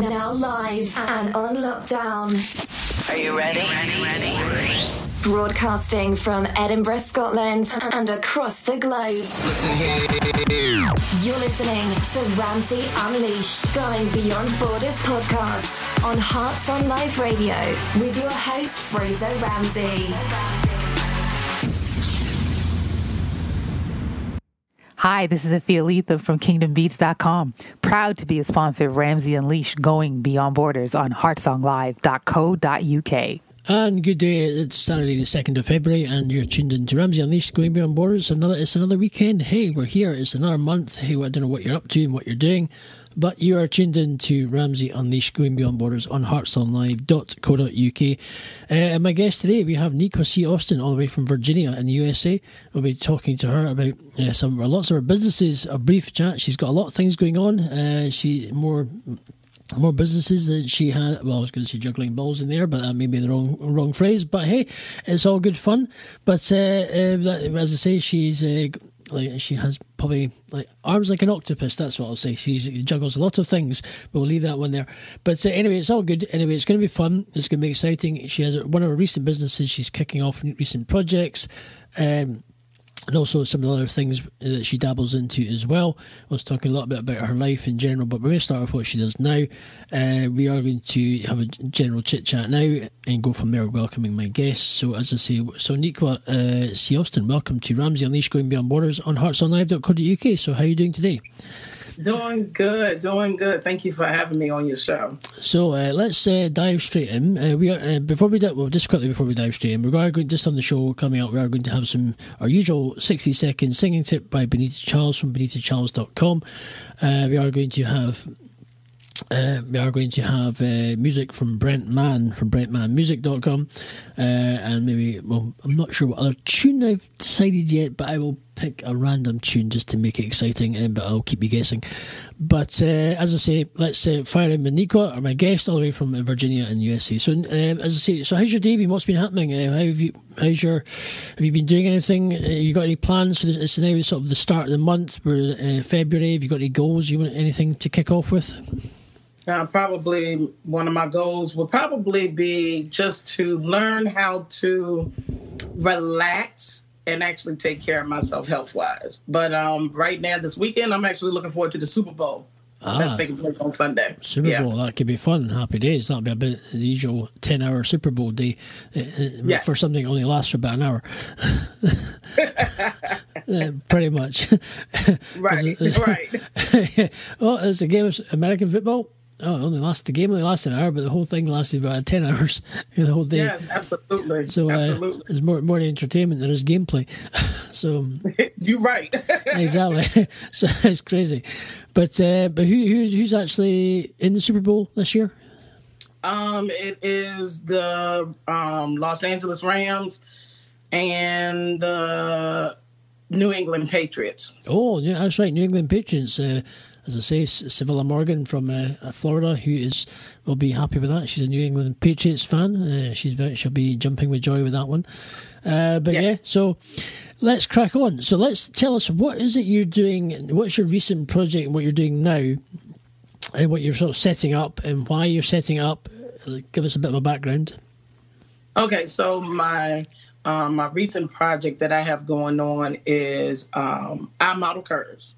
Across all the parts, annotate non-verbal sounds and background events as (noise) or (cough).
Now live and on lockdown. Are you ready? Ready, ready. Broadcasting from Edinburgh, Scotland and across the globe. Listen here. You're listening to Ramsey Unleashed, Going Beyond Borders podcast on Hearts on Live Radio with your host, Fraser Ramsey. Hi, this is Afia Letha from KingdomBeads.com. Proud to be a sponsor of Ramsey Unleashed Going Beyond Borders on heartsonglive.co.uk. And good day. It's Saturday, the second of February, and you're tuned in to Ramsey Unleashed, going beyond borders. Another, it's another weekend. Hey, we're here. It's another month. Hey, I don't know what you're up to and what you're doing, but you are tuned in to Ramsey Unleashed, going beyond borders on heartsonlive.co.uk. Uh, and my guest today, we have Nico C. Austin, all the way from Virginia in the USA. We'll be talking to her about uh, some lots of her businesses. A brief chat. She's got a lot of things going on. Uh, she more more businesses that she had. Well, I was going to say juggling balls in there, but that may be the wrong wrong phrase. But hey, it's all good fun. But uh, uh, as I say, she's uh, like she has probably like arms like an octopus. That's what I'll say. She juggles a lot of things, we'll leave that one there. But uh, anyway, it's all good. Anyway, it's going to be fun. It's going to be exciting. She has one of her recent businesses. She's kicking off recent projects. Um, and also some of the other things that she dabbles into as well. I was talking a little bit about her life in general, but we're going to start with what she does now. Uh, we are going to have a general chit chat now and go from there, welcoming my guests. So, as I say, so Nikwa uh, C. Austin, welcome to Ramsey Unleashed Going Beyond Borders on heartsonlive.co.uk. So, how are you doing today? Doing good, doing good. Thank you for having me on your show. So uh, let's uh, dive straight in. Uh, we are uh, before we di- well, just quickly before we dive straight in, we are going just on the show coming out. We are going to have some our usual sixty second singing tip by Benita Charles from BenitaCharles.com. Uh, we are going to have uh, we are going to have uh, music from Brent Mann from BrentMannMusic.com, uh, and maybe well, I'm not sure what other tune I've decided yet, but I will pick a random tune just to make it exciting, uh, but I'll keep you guessing. But uh, as I say, let's uh, fire in Maniqua, or my guest, all the way from Virginia in USA. So, um, as I say, so how's your day been? What's been happening? Uh, how have you? How's your? Have you been doing anything? Uh, you got any plans for this? It's now sort of the start of the month. We're February. Have you got any goals? You want anything to kick off with? Uh, probably one of my goals would probably be just to learn how to relax and actually take care of myself health wise. But um, right now, this weekend, I'm actually looking forward to the Super Bowl. Ah, That's taking place on Sunday. Super yeah. Bowl, that could be fun. Happy days. That'll be a bit the usual 10 hour Super Bowl day uh, uh yes. for something that only lasts for about an hour. (laughs) uh, pretty much. (laughs) right, (laughs) right. well, it's a game of American football oh, only lasted the game only lasted an hour, but the whole thing lasted about (laughs) ten hours. (laughs) the whole day. Yes, absolutely. So uh, absolutely. it's more more entertainment than it's gameplay. (laughs) so you're right. exactly. So it's crazy, but uh, but who who's, who's actually in the Super Bowl this year? Um, it is the um, Los Angeles Rams and the New England Patriots. Oh, yeah, that's right, New England Patriots. Uh, as I say, Sevilla Morgan from uh, Florida, who is will be happy with that. She's a New England Patriots fan. Uh, she's very, she'll be jumping with joy with that one. Uh, but yes. yeah, so let's crack on. So let's tell us what is it you're doing? What's your recent project? and What you're doing now, and what you're sort of setting up, and why you're setting up. Give us a bit of a background. Okay, so my um, my recent project that I have going on is um, I model curves.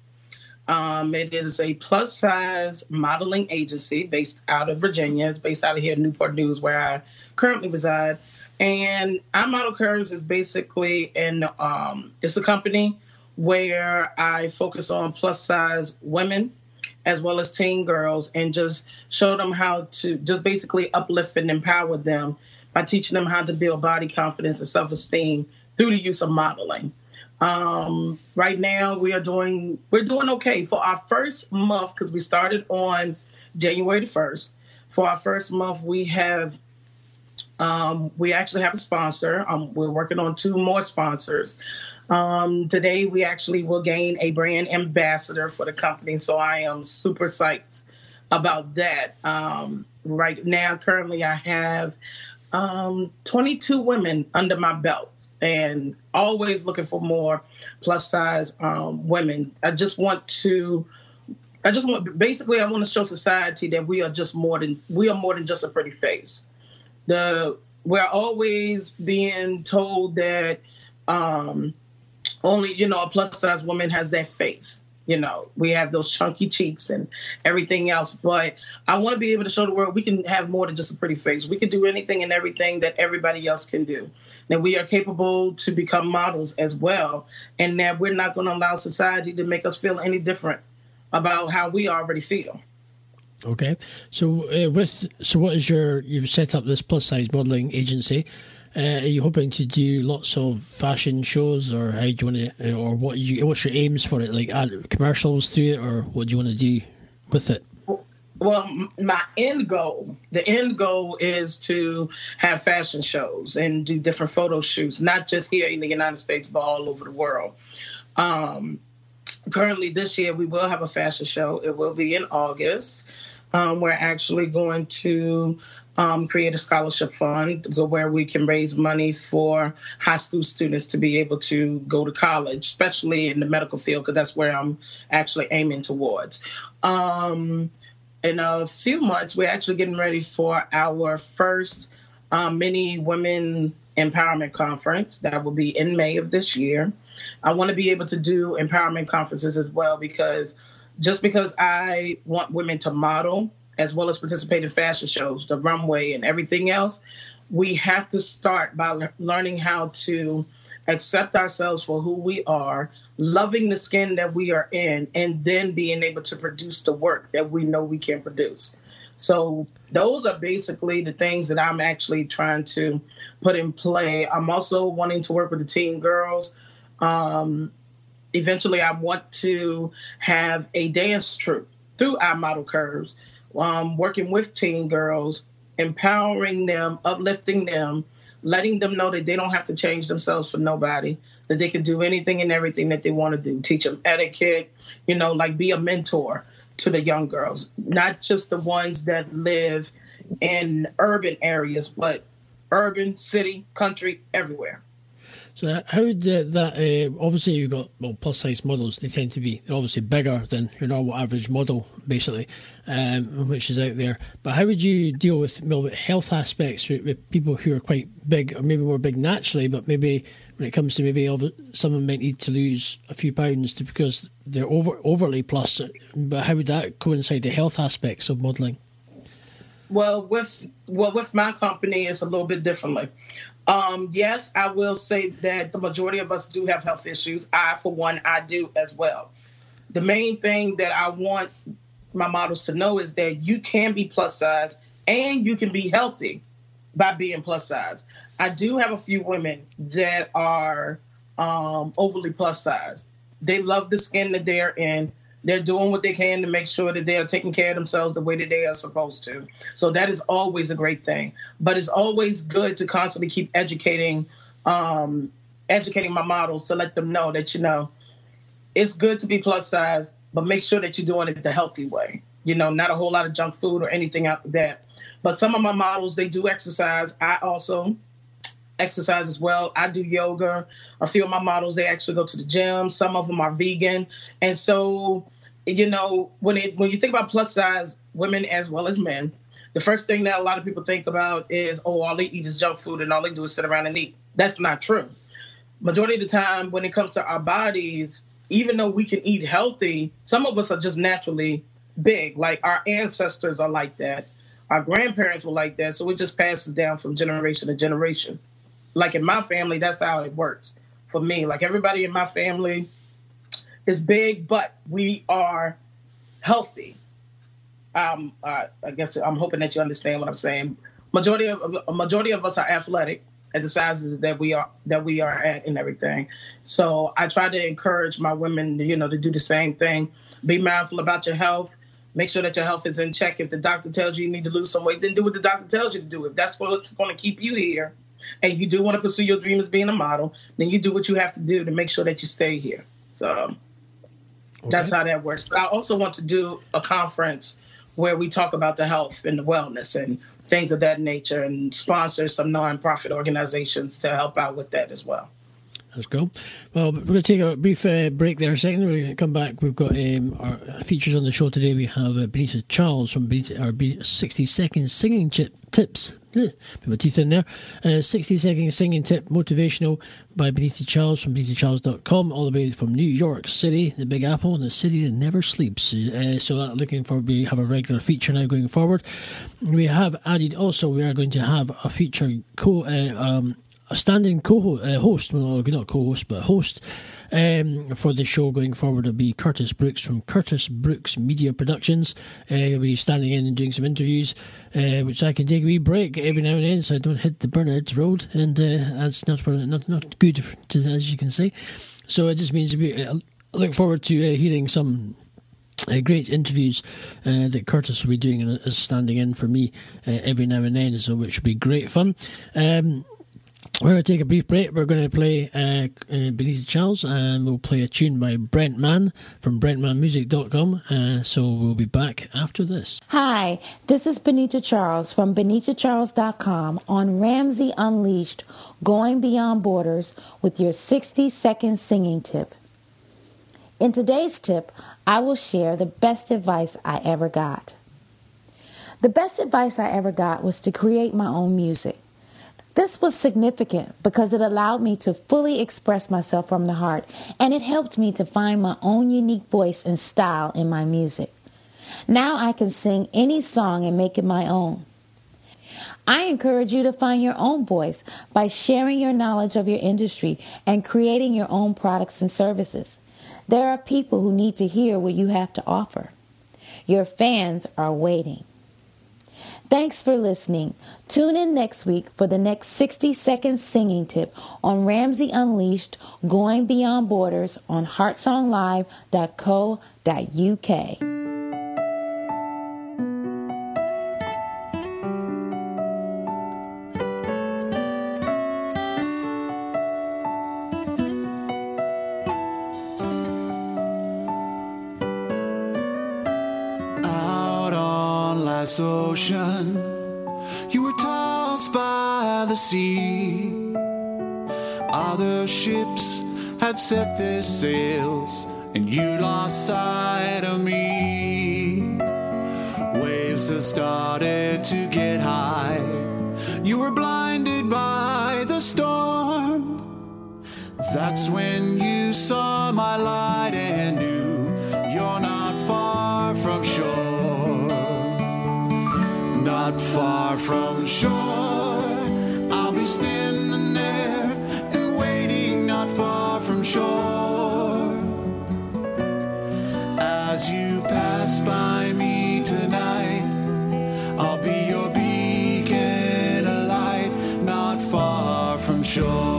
Um, it is a plus size modeling agency based out of Virginia. It's based out of here, in Newport News, where I currently reside. And I Model Curves is basically an um, it's a company where I focus on plus size women as well as teen girls and just show them how to just basically uplift and empower them by teaching them how to build body confidence and self esteem through the use of modeling. Um, right now, we are doing we're doing okay for our first month because we started on January the first. For our first month, we have um, we actually have a sponsor. Um, we're working on two more sponsors. Um, today, we actually will gain a brand ambassador for the company, so I am super psyched about that. Um, right now, currently, I have um, 22 women under my belt and always looking for more plus size um, women. I just want to I just want basically I want to show society that we are just more than we are more than just a pretty face. The we're always being told that um, only you know a plus size woman has that face. You know, we have those chunky cheeks and everything else. But I want to be able to show the world we can have more than just a pretty face. We can do anything and everything that everybody else can do. That we are capable to become models as well, and that we're not going to allow society to make us feel any different about how we already feel. Okay, so uh, with so what is your you've set up this plus size modeling agency? Uh, are you hoping to do lots of fashion shows, or how do you want to, or what you what's your aims for it? Like add commercials through it, or what do you want to do with it? Well, my end goal, the end goal is to have fashion shows and do different photo shoots, not just here in the United States, but all over the world. Um, currently, this year, we will have a fashion show. It will be in August. Um, we're actually going to um, create a scholarship fund where we can raise money for high school students to be able to go to college, especially in the medical field, because that's where I'm actually aiming towards. Um, in a few months, we're actually getting ready for our first um, mini women empowerment conference that will be in May of this year. I want to be able to do empowerment conferences as well because just because I want women to model as well as participate in fashion shows, the runway, and everything else, we have to start by le- learning how to accept ourselves for who we are, loving the skin that we are in, and then being able to produce the work that we know we can produce. So, those are basically the things that I'm actually trying to put in play. I'm also wanting to work with the teen girls. Um, eventually, I want to have a dance troupe through our model curves um, working with teen girls, empowering them, uplifting them, letting them know that they don't have to change themselves for nobody, that they can do anything and everything that they want to do. Teach them etiquette, you know, like be a mentor to the young girls, not just the ones that live in urban areas, but urban, city, country, everywhere. So how would uh, that? Uh, obviously, you've got well plus size models. They tend to be they're obviously bigger than your normal average model, basically, um, which is out there. But how would you deal with well, health aspects with, with, people who are quite big, or maybe more big naturally, but maybe when it comes to maybe someone might need to lose a few pounds to, because they're over overly plus. But how would that coincide the health aspects of modelling? Well, with well with my company, it's a little bit differently. Um, yes, I will say that the majority of us do have health issues. I, for one, I do as well. The main thing that I want my models to know is that you can be plus size and you can be healthy by being plus size. I do have a few women that are um, overly plus size. They love the skin that they're in they're doing what they can to make sure that they are taking care of themselves the way that they are supposed to. So that is always a great thing. But it's always good to constantly keep educating, um, educating my models to let them know that you know it's good to be plus size, but make sure that you're doing it the healthy way. You know, not a whole lot of junk food or anything out that. But some of my models they do exercise. I also exercise as well. I do yoga. A few of my models they actually go to the gym. Some of them are vegan, and so you know, when it when you think about plus size women as well as men, the first thing that a lot of people think about is, oh, all they eat is junk food and all they do is sit around and eat. That's not true. Majority of the time, when it comes to our bodies, even though we can eat healthy, some of us are just naturally big. Like our ancestors are like that. Our grandparents were like that. So it just passes down from generation to generation. Like in my family, that's how it works for me. Like everybody in my family, is big, but we are healthy. Um, uh, I guess I'm hoping that you understand what I'm saying. Majority of a majority of us are athletic at the sizes that we are that we are at and everything. So I try to encourage my women, you know, to do the same thing. Be mindful about your health. Make sure that your health is in check. If the doctor tells you you need to lose some weight, then do what the doctor tells you to do. If that's what's going to keep you here, and you do want to pursue your dream as being a model, then you do what you have to do to make sure that you stay here. So Okay. That's how that works. But I also want to do a conference where we talk about the health and the wellness and things of that nature and sponsor some nonprofit organizations to help out with that as well. That's cool. Well, we're going to take a brief uh, break there a second. We're going to come back. We've got um, our features on the show today. We have uh, Benita Charles from Benita, our 60 second singing chip tips. Put my teeth in there. Uh, 60 second singing tip motivational by Benita Charles from BenitaCharles.com, all the way from New York City, the Big Apple, and the city that never sleeps. Uh, so, uh, looking for we have a regular feature now going forward. We have added also, we are going to have a feature co. Uh, um, a standing co-host, uh, well, not co-host, but host um, for the show going forward will be Curtis Brooks from Curtis Brooks Media Productions. Uh, he'll be standing in and doing some interviews, uh, which I can take a wee break every now and then so I don't hit the burnout road, and uh, that's not not not good, (laughs) to, as you can see. So it just means we uh, look forward to uh, hearing some uh, great interviews uh, that Curtis will be doing is standing in for me uh, every now and then, so which will be great fun. Um, we're going to take a brief break. We're going to play uh, uh, Benita Charles and we'll play a tune by Brent Mann from BrentMannMusic.com. Uh, so we'll be back after this. Hi, this is Benita Charles from BenitaCharles.com on Ramsey Unleashed Going Beyond Borders with your 60 second singing tip. In today's tip, I will share the best advice I ever got. The best advice I ever got was to create my own music. This was significant because it allowed me to fully express myself from the heart and it helped me to find my own unique voice and style in my music. Now I can sing any song and make it my own. I encourage you to find your own voice by sharing your knowledge of your industry and creating your own products and services. There are people who need to hear what you have to offer. Your fans are waiting. Thanks for listening. Tune in next week for the next 60 second singing tip on Ramsey Unleashed Going Beyond Borders on heartsonglive.co.uk. the sea. Other ships had set their sails, and you lost sight of me. Waves have started to get high. You were blinded by the storm. That's when you saw my light and knew you're not far from shore not far from shore. I'll be standing there and waiting not far from shore. As you pass by me tonight, I'll be your beacon, a light not far from shore.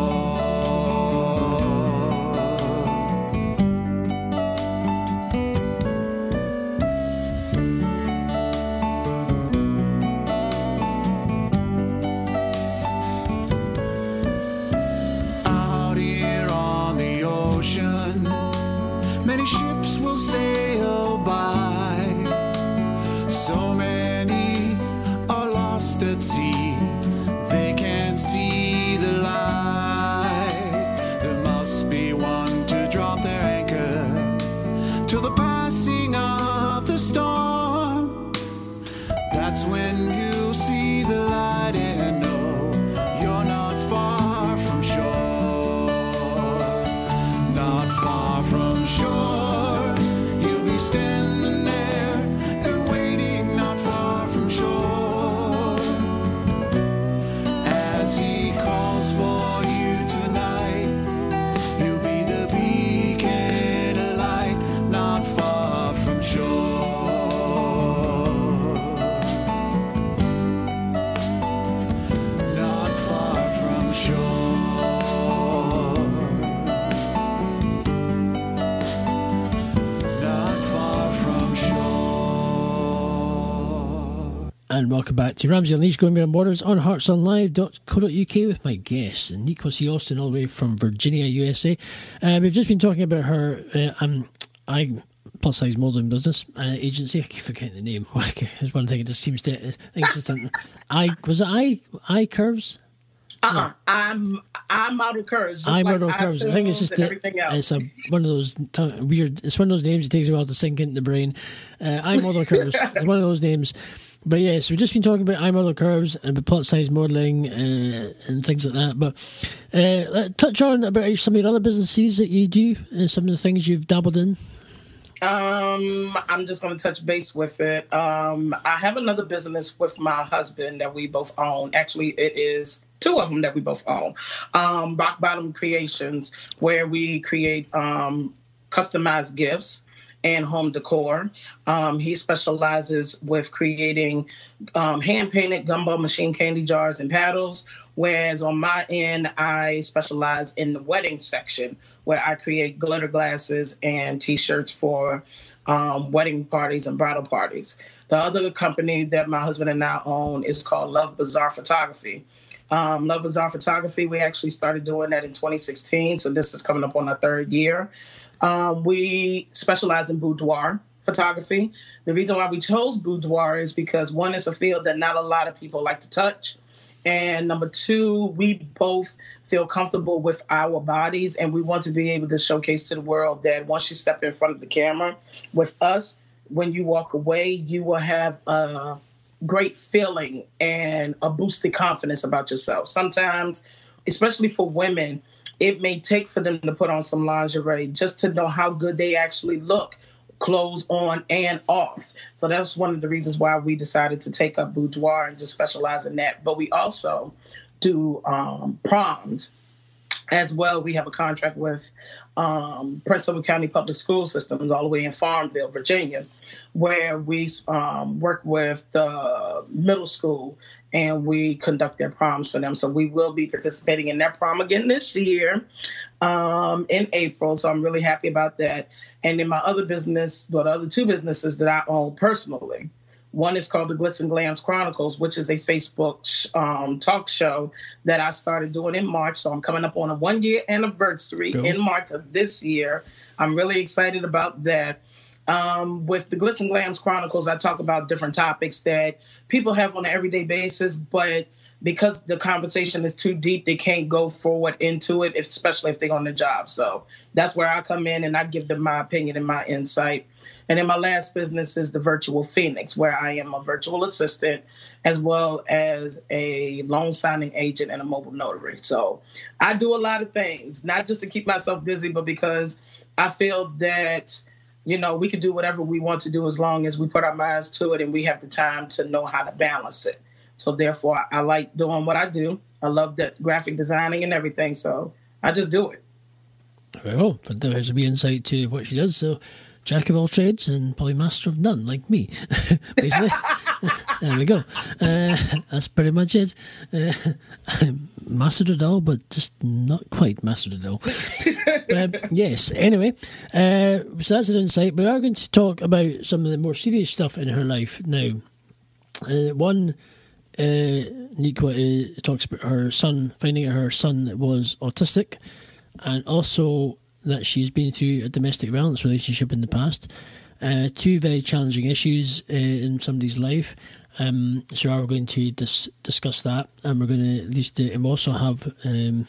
And welcome back to Ramsey Unleashed Going Beyond Borders on heartsonlive.co.uk with my guest, Nico C. Austin, all the way from Virginia, USA. Uh, we've just been talking about her uh, um, I plus size modelling business uh, agency. I keep forgetting the name. (laughs) It's one thing. It just seems to. I think it's just an, I was it I I curves. Uh-uh. I'm I'm model curves. just I like Model Curves. I think it's just a, it's a one of those t- weird. It's one of those names. It takes a while to sink into the brain. Uh, I Model Curves. (laughs) It's one of those names. But yes, we've just been talking about I Model Curves and about plot size modelling uh, and things like that. But uh, touch on about some of your other businesses that you do and some of the things you've dabbled in. Um, I'm just going to touch base with it. Um, I have another business with my husband that we both own. Actually, it is two of them that we both own. Um, Rock Bottom Creations, where we create um, customized gifts and home decor. Um, he specializes with creating um, hand painted gumball machine candy jars and paddles. Whereas on my end, I specialize in the wedding section where I create glitter glasses and t shirts for um, wedding parties and bridal parties. The other company that my husband and I own is called Love Bazaar Photography. Um, Love Bazaar Photography, we actually started doing that in 2016, so this is coming up on our third year. Um, we specialize in boudoir photography. The reason why we chose boudoir is because one, it's a field that not a lot of people like to touch. And number two, we both feel comfortable with our bodies and we want to be able to showcase to the world that once you step in front of the camera with us, when you walk away, you will have a great feeling and a boosted confidence about yourself. Sometimes, especially for women, it may take for them to put on some lingerie just to know how good they actually look clothes on and off. So that's one of the reasons why we decided to take up boudoir and just specialize in that. But we also do um, proms as well. We have a contract with um, Prince Edward County Public School Systems all the way in Farmville, Virginia, where we um, work with the middle school and we conduct their proms for them. So we will be participating in that prom again this year um, in April. So I'm really happy about that. And in my other business, well, the other two businesses that I own personally, one is called the Glitz and Glams Chronicles, which is a Facebook um, talk show that I started doing in March. So I'm coming up on a one year anniversary Cool. in March of this year. I'm really excited about that. Um, with the Glitz and Glams Chronicles, I talk about different topics that people have on an everyday basis, but because the conversation is too deep, they can't go forward into it, especially if they're on the job. So that's where I come in and I give them my opinion and my insight. And then my last business is the Virtual Phoenix, where I am a virtual assistant as well as a loan signing agent and a mobile notary. So I do a lot of things, not just to keep myself busy, but because I feel that you know, we can do whatever we want to do as long as we put our minds to it and we have the time to know how to balance it. So therefore, I like doing what I do. I love that graphic designing and everything. So I just do it. Very well. But there's a wee insight to what she does. So, jack of all trades and probably master of none, like me, (laughs) basically. (laughs) there we go. Uh, that's pretty much it. Uh, (laughs) mastered it all, but just not quite mastered it all. (laughs) but, yes, anyway, uh, so that's an insight. We are going to talk about some of the more serious stuff in her life now. Uh, one, uh, Nikwa uh, talks about her son, finding out her son was autistic, and also that she's been through a domestic violence relationship in the past. Uh, two very challenging issues uh, in somebody's life. Um, so we're going to dis- discuss that, and we're going to at least, uh, and we also have um,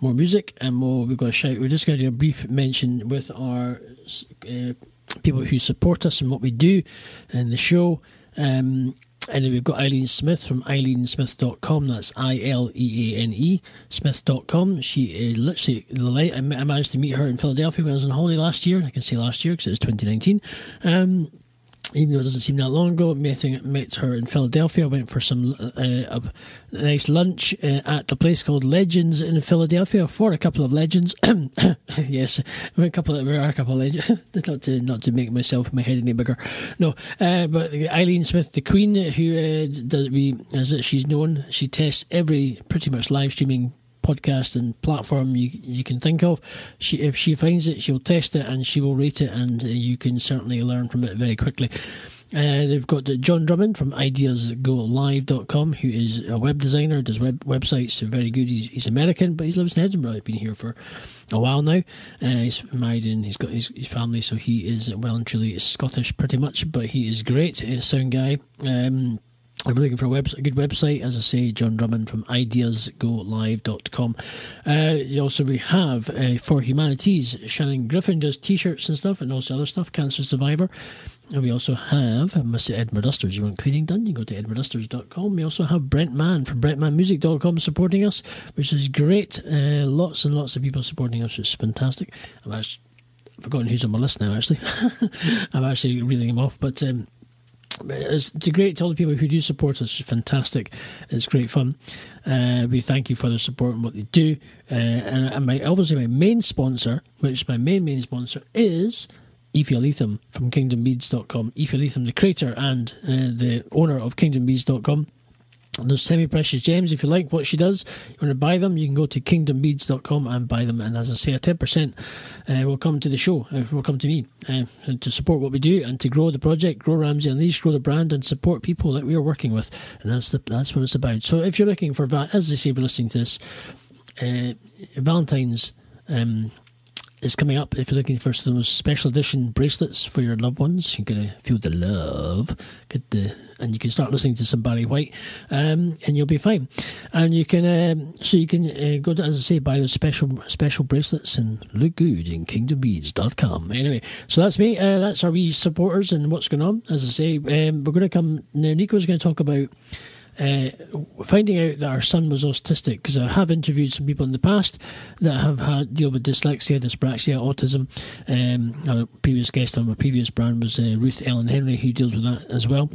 more music, and more we've got a shout. We're just going to do a brief mention with our uh, people who support us and what we do in the show. Um, and then we've got Ileane Smith from ileanesmith.com. That's I L E A N E Smith.com. She uh, literally, the light, I, I managed to meet her in Philadelphia when I was on holiday last year. I can say last year because it was 2019. Um, even though it doesn't seem that long ago, met, met her in Philadelphia. went for some uh, a, nice lunch uh, at the place called Legends in Philadelphia for a couple of legends. (coughs) yes, a couple. Of, a couple of legends. (laughs) not to not to make myself my head any bigger. No, uh, but Ileane Smith, the Queen, who uh, does we as she's known, she tests every pretty much live streaming podcast and platform you you can think of. She if she finds it, she'll test it and she will rate it, and uh, you can certainly learn from it very quickly. Uh, they've got John Drummond from ideasgolive.com, who is a web designer, does web websites, very good. He's, he's American, but he lives in Edinburgh. He's been here for a while now. Uh, he's married and he's got his, his family, so he is well and truly Scottish pretty much, but he is great. He's a sound guy. Um, You're looking for a, a good website, as I say, John Drummond from ideasgolive.com. Uh, also we have uh, for humanities, Shannon Griffin does t-shirts and stuff, and also other stuff. Cancer Survivor. And we also have Mr. Edward Dusters. You want cleaning done? You go to edwarddusters.com. We also have Brent Mann from brentmannmusic.com supporting us, which is great. Uh, lots and lots of people supporting us, which is fantastic. I've actually forgotten who's on my list now, actually. (laughs) I'm actually reading him off, but. Um, it's, it's great to all the people who do support us. It's fantastic. It's great fun. Uh, we thank you for their support and what they do. Uh, and, and my obviously my main sponsor, which my main main sponsor is Ethiolethum from KingdomBeads.com. Ethiolethum, the creator and uh, the owner of KingdomBeads.com those semi precious gems. If you like what she does, you want to buy them, you can go to kingdombeads.com and buy them. And as I say, a 10% uh, will come to the show, uh, will come to me uh, to support what we do and to grow the project, grow Ramsey and these, grow the brand, and support people that we are working with. And that's the, that's what it's about. So if you're looking for, as I say, if you're listening to this, uh, Valentine's. Um, is coming up. If you're looking for those special edition bracelets for your loved ones, you're gonna feel the love. Get the and you can start listening to some Barry White, um, and you'll be fine. And you can um, so you can uh, go to as I say buy those special special bracelets and look good in KingdomBeads.com. Anyway, so that's me. Uh, that's our wee supporters and what's going on. As I say, um, we're going to come now. Nico's going to talk about uh, finding out that our son was autistic because I have interviewed some people in the past that have had deal with dyslexia, dyspraxia, autism. Um, a previous guest on my previous brand was uh, Ruth Ellen Henry, who deals with that as well.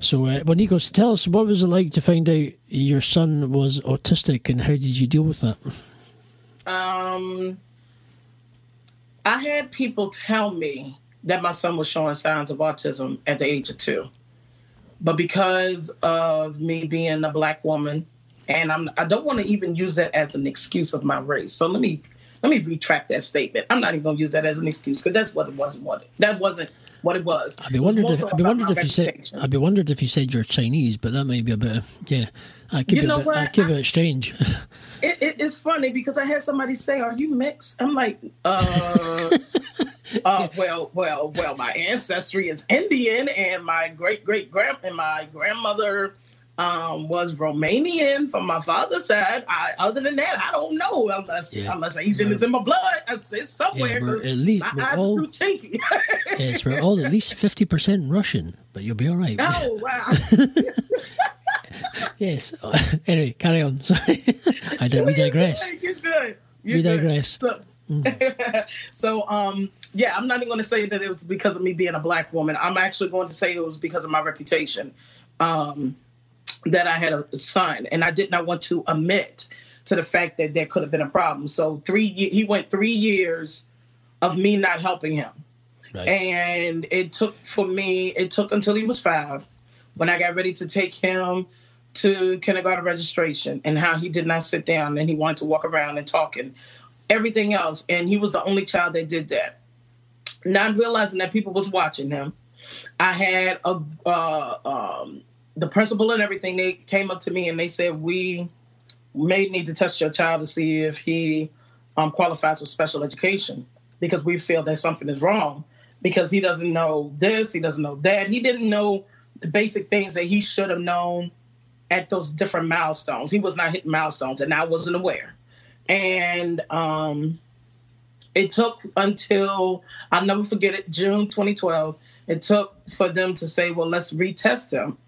So, uh, well, Nikos, tell us what was it like to find out your son was autistic, and how did you deal with that? Um, I had people tell me that my son was showing signs of autism at the age of two. But because of me being a black woman, and I'm I don't want to even use that as an excuse of my race. So let me let me retract that statement. I'm not even going to use that as an excuse because that's what it wasn't. What it, that wasn't what it was. I'd be wondered if I'd be wondered if you said I'd be wondered if you said you're Chinese, but that may be a bit yeah. I keep you know it, what? I keep it strange. (laughs) It, it, it's funny because I had somebody say, "Are you mixed?" I'm like, uh, (laughs) uh, well, well, well. My ancestry is Indian, and my great great grand and my grandmother um, was Romanian from my father's side. I, other than that, I don't know unless yeah. unless Asian is in my blood. It's, it's somewhere. Yeah, at least my eyes all, are too chinky. (laughs) yes, we're all at least fifty percent Russian, but you'll be all right. Oh wow. (laughs) yes. (laughs) Anyway, carry on. Sorry, I don't. We digress. You're good. You're we digress. So, mm. so, um, yeah, I'm not even going to say that it was because of me being a black woman. I'm actually going to say it was because of my reputation. Um, that I had a son, and I did not want to admit to the fact that there could have been a problem. So three, he went three years of me not helping him, right. and it took for me. It took until he was five when I got ready to take him to kindergarten registration, and how he did not sit down and he wanted to walk around and talk and everything else, and he was the only child that did that. Not realizing that people was watching him, I had a uh, um, the principal and everything, they came up to me and they said, We may need to touch your child to see if he um, qualifies for special education because we feel that something is wrong because he doesn't know this, he doesn't know that. He didn't know the basic things that he should have known at those different milestones. He was not hitting milestones, and I wasn't aware. And um, it took until I'll never forget it, June 2012. It took for them to say, "Well, let's retest him."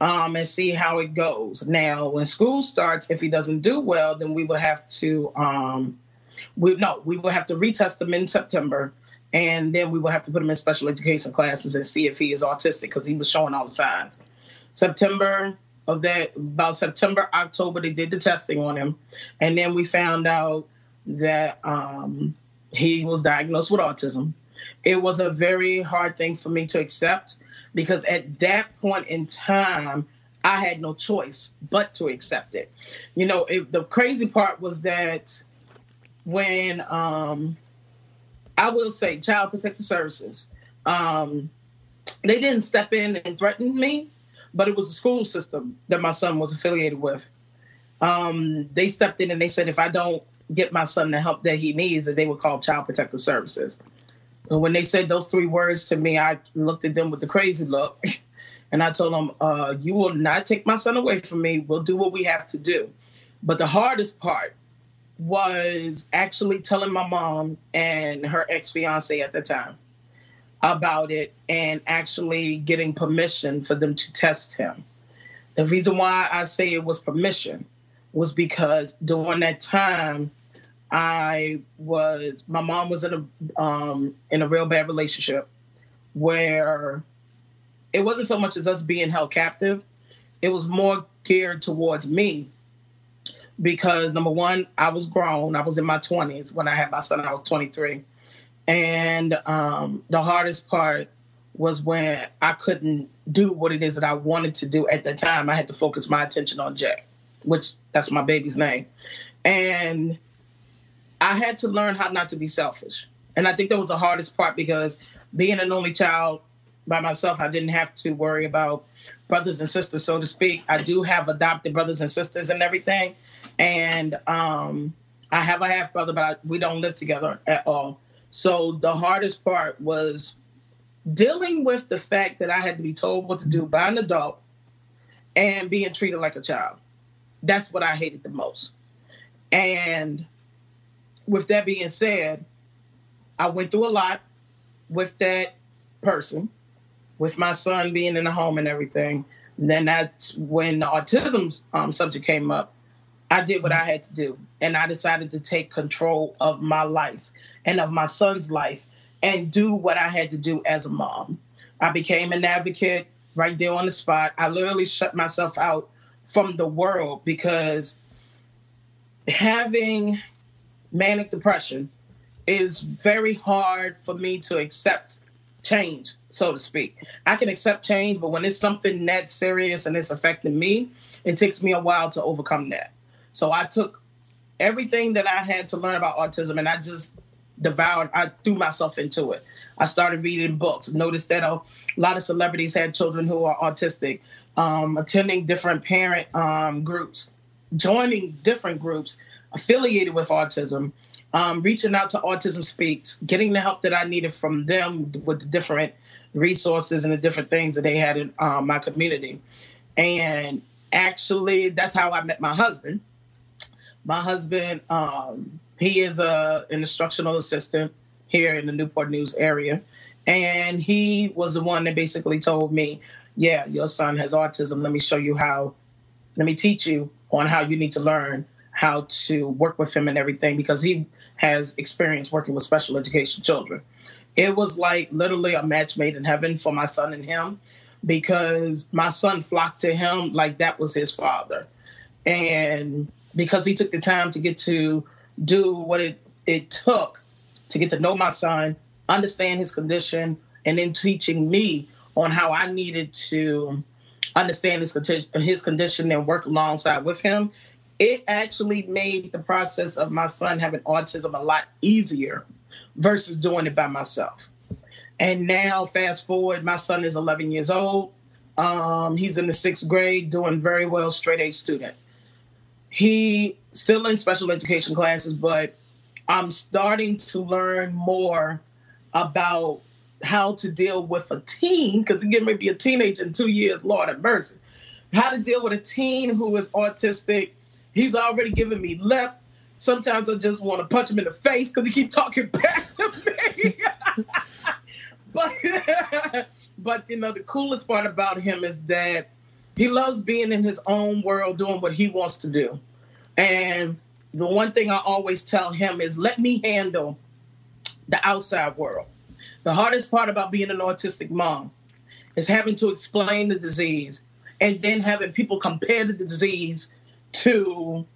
um, and see how it goes. Now, when school starts, if he doesn't do well, then we will have to um, we no, we will have to retest him in September, and then we will have to put him in special education classes and see if he is autistic because he was showing all the signs. September of that, about September, October, they did the testing on him, and then we found out that um, he was diagnosed with autism. It was a very hard thing for me to accept because at that point in time, I had no choice but to accept it. You know, it, the crazy part was that when um, I will say Child Protective Services, um, they didn't step in and threaten me, but it was the school system that my son was affiliated with. Um, they stepped in and they said if I don't get my son the help that he needs, that they would call Child Protective Services. And when they said those three words to me, I looked at them with the crazy look. (laughs) And I told them, uh, You will not take my son away from me. We'll do what we have to do. But the hardest part was actually telling my mom and her ex fiance at the time about it and actually getting permission for them to test him. The reason why I say it was permission was because during that time, I was my mom was in a um, in a real bad relationship where it wasn't so much as us being held captive; it was more geared towards me because number one, I was grown. I was in my twenties when I had my son. I was twenty three, and um, the hardest part was when I couldn't do what it is that I wanted to do at the time. I had to focus my attention on Jack, which that's my baby's name, and I had to learn how not to be selfish. And I think that was the hardest part because being an only child by myself, I didn't have to worry about brothers and sisters, so to speak. I do have adopted brothers and sisters and everything. And um, I have a half brother, but I, we don't live together at all. So the hardest part was dealing with the fact that I had to be told what to do by an adult and being treated like a child. That's what I hated the most. And with that being said, I went through a lot with that person, with my son being in the home and everything. And then that's when the autism um, subject came up. I did what I had to do, and I decided to take control of my life and of my son's life and do what I had to do as a mom. I became an advocate right there on the spot. I literally shut myself out from the world because having manic depression is very hard for me to accept change, so to speak. I can accept change, but when it's something that serious and it's affecting me, it takes me a while to overcome that. So I took everything that I had to learn about autism and I just devoured, I threw myself into it. I started reading books, noticed that a lot of celebrities had children who are autistic, um, attending different parent um, groups, joining different groups affiliated with autism, um, reaching out to Autism Speaks, getting the help that I needed from them with the different resources and the different things that they had in um, my community. And actually, that's how I met my husband. My husband, um, he is a, an instructional assistant here in the Newport News area. And he was the one that basically told me, Yeah, your son has autism. Let me show you how, let me teach you on how you need to learn how to work with him and everything because he has experience working with special education children. It was like literally a match made in heaven for my son and him because my son flocked to him like that was his father. And because he took the time to get to do what it, it took to get to know my son, understand his condition, and then teaching me on how I needed to understand his, his condition and work alongside with him it actually made the process of my son having autism a lot easier versus doing it by myself. And now, fast forward, my son is 11 years old. Um, he's in the sixth grade, doing very well, straight A student. He still in special education classes, but I'm starting to learn more about how to deal with a teen because again, maybe a teenager in two years, Lord have mercy. How to deal with a teen who is autistic He's already giving me lip. Sometimes I just want to punch him in the face because he keep talking (laughs) back to me. (laughs) but (laughs) but you know the coolest part about him is that he loves being in his own world doing what he wants to do. And the one thing I always tell him is let me handle the outside world. The hardest part about being an autistic mom is having to explain the disease and then having people compare the disease to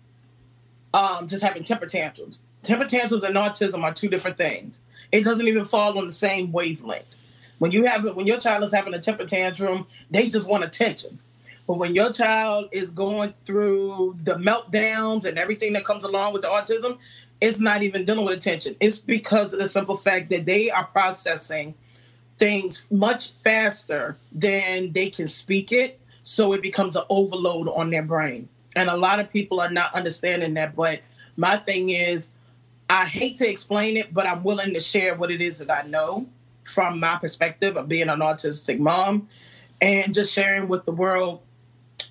um, just having temper tantrums. Temper tantrums and autism are two different things. It doesn't even fall on the same wavelength. When you have when your child is having a temper tantrum, they just want attention. But when your child is going through the meltdowns and everything that comes along with the autism, it's not even dealing with attention. It's because of the simple fact that they are processing things much faster than they can speak it. So it becomes an overload on their brain. And a lot of people are not understanding that. But my thing is, I hate to explain it, but I'm willing to share what it is that I know from my perspective of being an autistic mom. and just sharing with the world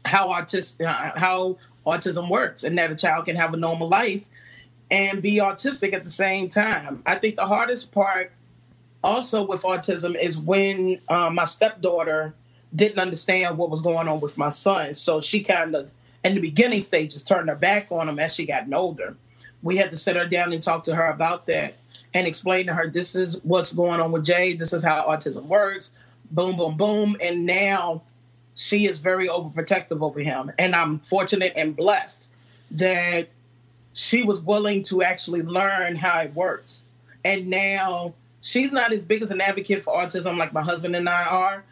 how autistic uh, how autism works and that a child can have a normal life and be autistic at the same time. I think the hardest part also with autism is when uh, my stepdaughter didn't understand what was going on with my son. So she kind of, in the beginning stages, turned her back on him as she got older. We had to sit her down and talk to her about that and explain to her this is what's going on with Jay. This is how autism works. Boom, boom, boom. And now she is very overprotective over him. And I'm fortunate and blessed that she was willing to actually learn how it works. And now she's not as big as an advocate for autism like my husband and I are,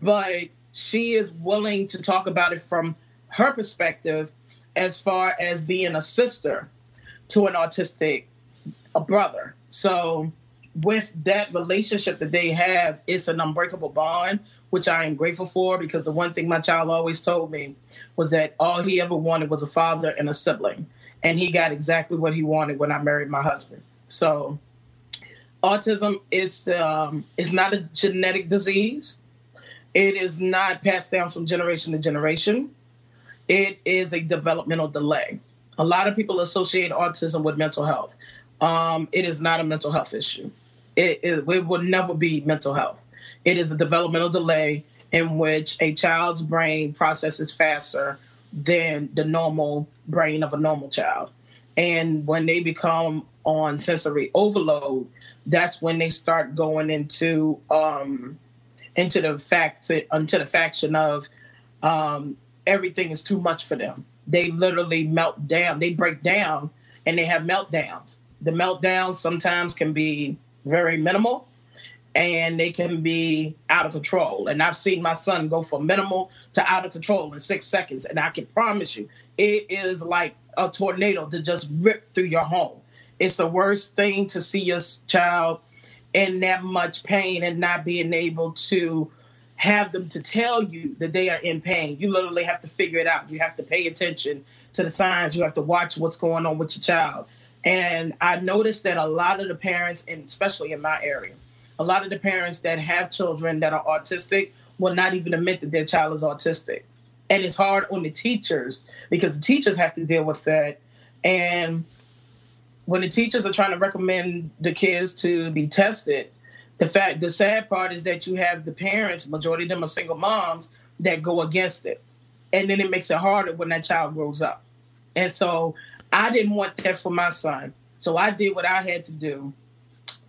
but she is willing to talk about it from her perspective as far as being a sister to an autistic a brother. So with that relationship that they have, it's an unbreakable bond, which I am grateful for because the one thing my child always told me was that all he ever wanted was a father and a sibling. And he got exactly what he wanted when I married my husband. So autism is um, is not a genetic disease. It is not passed down from generation to generation. It is a developmental delay. A lot of people associate autism with mental health. Um, it is not a mental health issue. It, it, it will never be mental health. It is a developmental delay in which a child's brain processes faster than the normal brain of a normal child. And when they become on sensory overload, that's when they start going into um, into the fact to, into the faction of um, everything is too much for them. They literally melt down. They break down and they have meltdowns. The meltdowns sometimes can be very minimal and they can be out of control. And I've seen my son go from minimal to out of control in six seconds. And I can promise you, it is like a tornado to just rip through your home. It's the worst thing to see your child in that much pain and not being able to have them to tell you that they are in pain. You literally have to figure it out. You have to pay attention to the signs. You have to watch what's going on with your child. And I noticed that a lot of the parents, and especially in my area, a lot of the parents that have children that are autistic will not even admit that their child is autistic. And it's hard on the teachers because the teachers have to deal with that. And when the teachers are trying to recommend the kids to be tested, the fact the sad part is that you have the parents, majority of them are single moms, that go against it. And then it makes it harder when that child grows up. And so I didn't want that for my son. So I did what I had to do,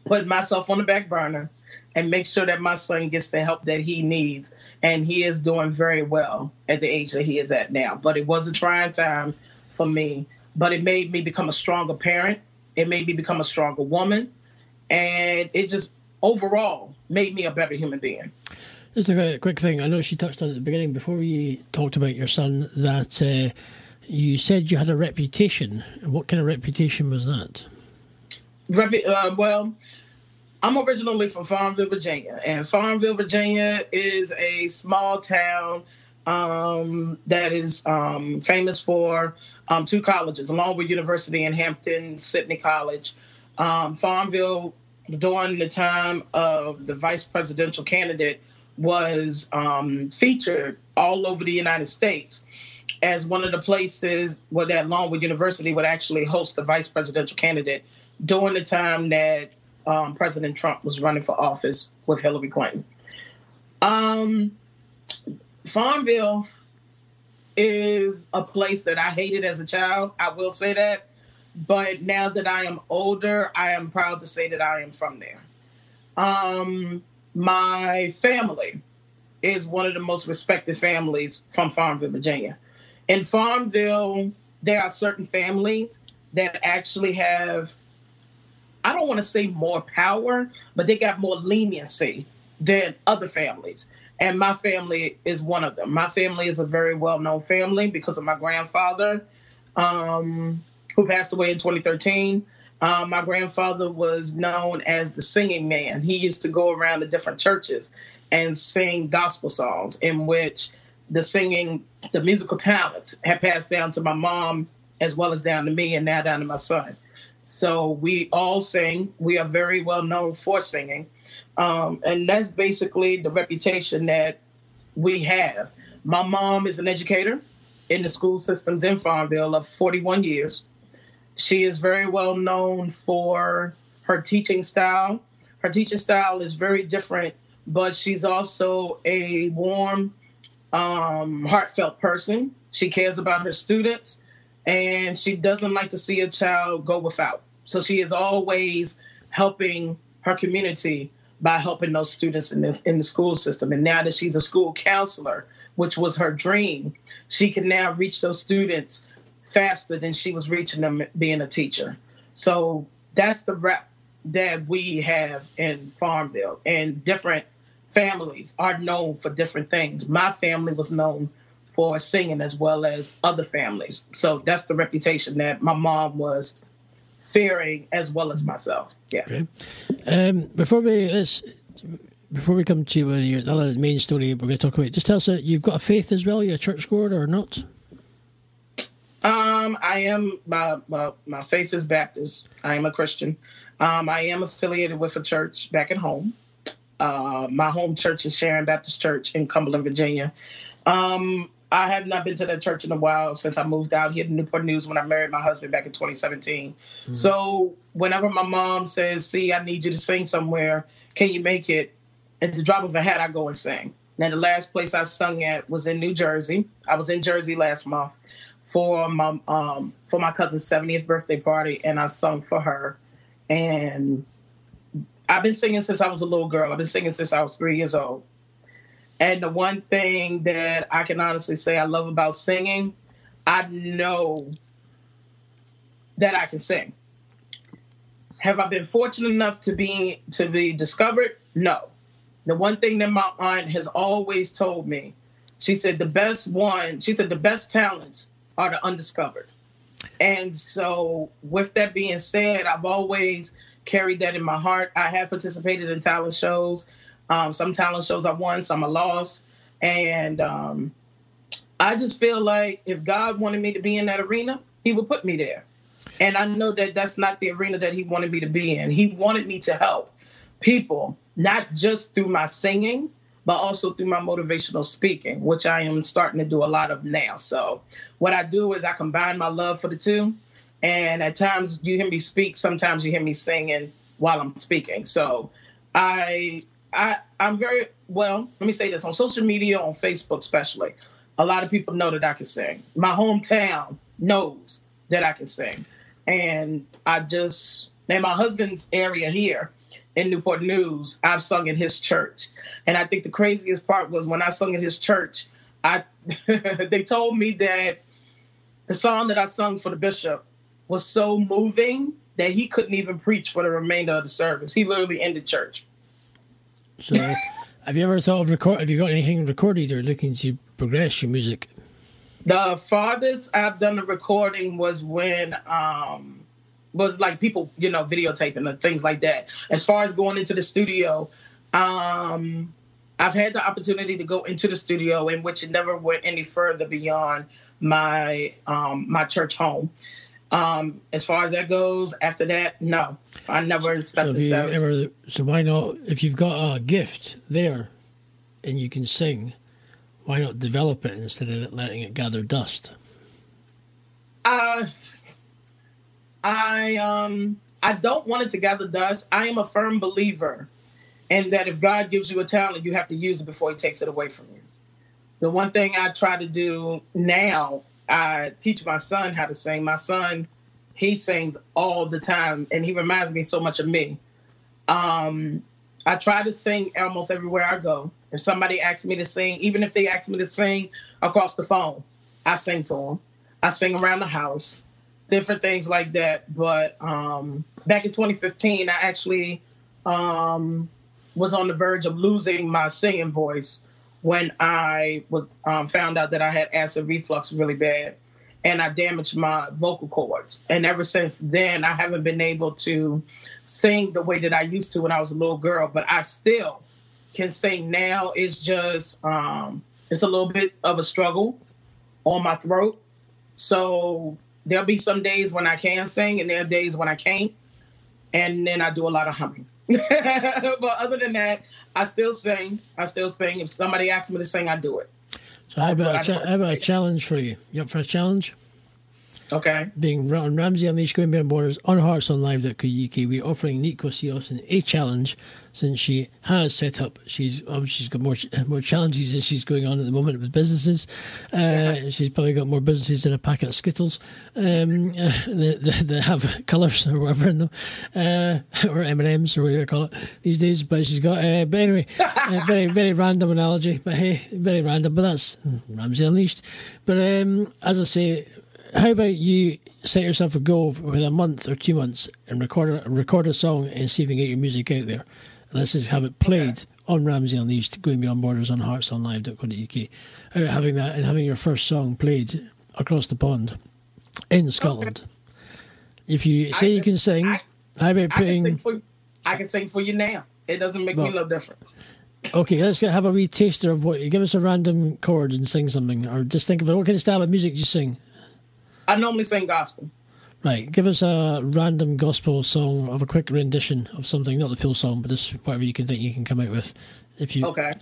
put myself on the back burner and make sure that my son gets the help that he needs. And he is doing very well at the age that he is at now. But it was a trying time for me. But it made me become a stronger parent. It made me become a stronger woman. And it just overall made me a better human being. Just a quick thing. I know she touched on it at the beginning before we talked about your son that uh, you said you had a reputation. What kind of reputation was that? Uh, well, I'm originally from Farmville, Virginia, and Farmville, Virginia is a small town um, that is um, famous for um, two colleges, Longwood University and Hampden-Sydney College. Um, Farmville, during the time of the vice presidential candidate, was um, featured all over the United States as one of the places where that Longwood University would actually host the vice presidential candidate during the time that um, President Trump was running for office with Hillary Clinton. Um, Farmville is a place that I hated as a child. I will say that. But now that I am older, I am proud to say that I am from there. Um, my family is one of the most respected families from Farmville, Virginia. In Farmville, there are certain families that actually have I don't want to say more power, but they got more leniency than other families. And my family is one of them. My family is a very well known family because of my grandfather, um, who passed away in 2013. Um, my grandfather was known as the singing man. He used to go around to different churches and sing gospel songs in which the singing, the musical talent had passed down to my mom as well as down to me and now down to my son. So we all sing. We are very well known for singing. Um, and that's basically the reputation that we have. My mom is an educator in the school systems in Farmville of 41 years. She is very well known for her teaching style. Her teaching style is very different, but she's also a warm, um, heartfelt person. She cares about her students and she doesn't like to see a child go without. So she is always helping her community by helping those students in the, in the school system. And now that she's a school counselor, which was her dream, she can now reach those students faster than she was reaching them being a teacher. So that's the rep that we have in Farmville. And different families are known for different things. My family was known for singing as well as other families. So that's the reputation that my mom was fearing as well as myself. Yeah. Okay. Um, before we let's before we come to uh, your other main story, we're going to talk about. Just tell us you've got a faith as well. You're a church goer or not? Um, I am. My, my my faith is Baptist. I am a Christian. Um, I am affiliated with a church back at home. Uh, my home church is Sharon Baptist Church in Cumberland, Virginia. Um, I have not been to that church in a while since I moved out here to Newport News when I married my husband back in 2017. Mm-hmm. So whenever my mom says, "See, I need you to sing somewhere. Can you make it?" At the drop of a hat, I go and sing. Now, the last place I sung at was in New Jersey. I was in Jersey last month for my um, for my cousin's 70th birthday party, and I sung for her. And I've been singing since I was a little girl. I've been singing since I was three years old. And the one thing that I can honestly say I love about singing, I know that I can sing. Have I been fortunate enough to be to be discovered? No. The one thing that my aunt has always told me, she said the best one, she said the best talents are the undiscovered. And so with that being said, I've always carried that in my heart. I have participated in talent shows. Um, some talent shows I won, some I lost. And um, I just feel like if God wanted me to be in that arena, He would put me there. And I know that that's not the arena that He wanted me to be in. He wanted me to help people, not just through my singing, but also through my motivational speaking, which I am starting to do a lot of now. So, what I do is I combine my love for the two. And at times you hear me speak, sometimes you hear me singing while I'm speaking. So, I I I'm very well. Let me say this on social media, on Facebook especially. A lot of people know that I can sing. My hometown knows that I can sing, and I just and my husband's area here in Newport News, I've sung in his church, and I think the craziest part was when I sung in his church. I (laughs) they told me that the song that I sung for the bishop was so moving that he couldn't even preach for the remainder of the service. He literally ended church. So, (laughs) have you ever thought of record? Have you got anything recorded or looking to progress your music? The farthest I've done the recording was when um was like people, you know, videotaping and things like that. As far as going into the studio, um I've had the opportunity to go into the studio in which it never went any further beyond my um my church home. Um, as far as that goes, after that, no, I never stepped so ever, so why not? If you've got a gift there, and you can sing, why not develop it instead of letting it gather dust? Uh, I um, I don't want it to gather dust. I am a firm believer in that if God gives you a talent, you have to use it before He takes it away from you. The one thing I try to do now I teach my son how to sing. My son, he sings all the time, and he reminds me so much of me. Um, I try to sing almost everywhere I go. If somebody asks me to sing, even if they ask me to sing across the phone, I sing to them. I sing around the house, different things like that. But um, back in 2015, I actually um, was on the verge of losing my singing voice when I was um, found out that I had acid reflux really bad, and I damaged my vocal cords. And ever since then, I haven't been able to sing the way that I used to when I was a little girl. But I still can sing now. It's just um, it's a little bit of a struggle on my throat. So there'll be some days when I can sing, and there are days when I can't. And then I do a lot of humming. (laughs) but other than that, I still sing. I still sing. If somebody asks me to sing, I do it. So how about, a how about a challenge for you? You up for a challenge? Okay. Being on Ramsey Unleashed Going Beyond Borders on heartsonglive.co.uk, we're offering Nico Austin a challenge since she has set up. She's obviously she's got more more challenges as she's going on at the moment with businesses. Uh, yeah. She's probably got more businesses than a packet of Skittles um, (laughs) uh, that, that, have (laughs) colours or whatever in them, uh, or M and M's or whatever you call it these days. But she's got. Uh, but anyway, (laughs) uh, very very random analogy, but hey, very random. But that's Ramsey Unleashed. But um, as I say how about you set yourself a goal with a month or two months and record a, record a song and see if you can get your music out there. And let's just have it played okay. on Ramsey Unleashed, going beyond borders on heartsonglive.co.uk. How about having that and having your first song played across the pond in Scotland? Okay. If you say I you can sing, I, how about putting. I can, for, I can, sing for, you now. It doesn't make well, me no difference. Okay, let's have a wee taster of what. You give us a random chord and sing something, or just think of it. What kind of style of music do you sing? I normally sing gospel. Right, give us a random gospel song of a quick rendition of something, not the full song, but just whatever you can think you can come out with. If you okay.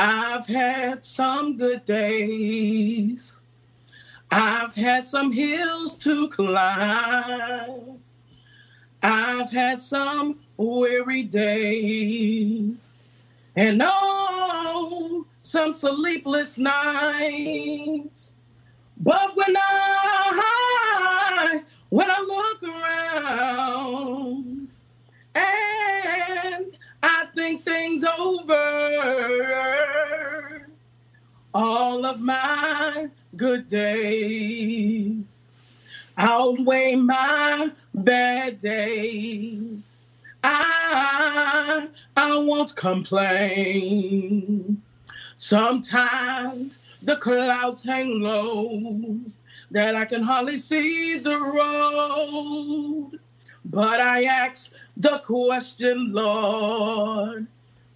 I've had some good days. I've had some hills to climb. I've had some weary days. And oh, some sleepless nights. But when I when I look around and I think things over, all of my good days outweigh my bad days. I I won't complain. Sometimes the clouds hang low that I can hardly see the road. But I ask the question, Lord,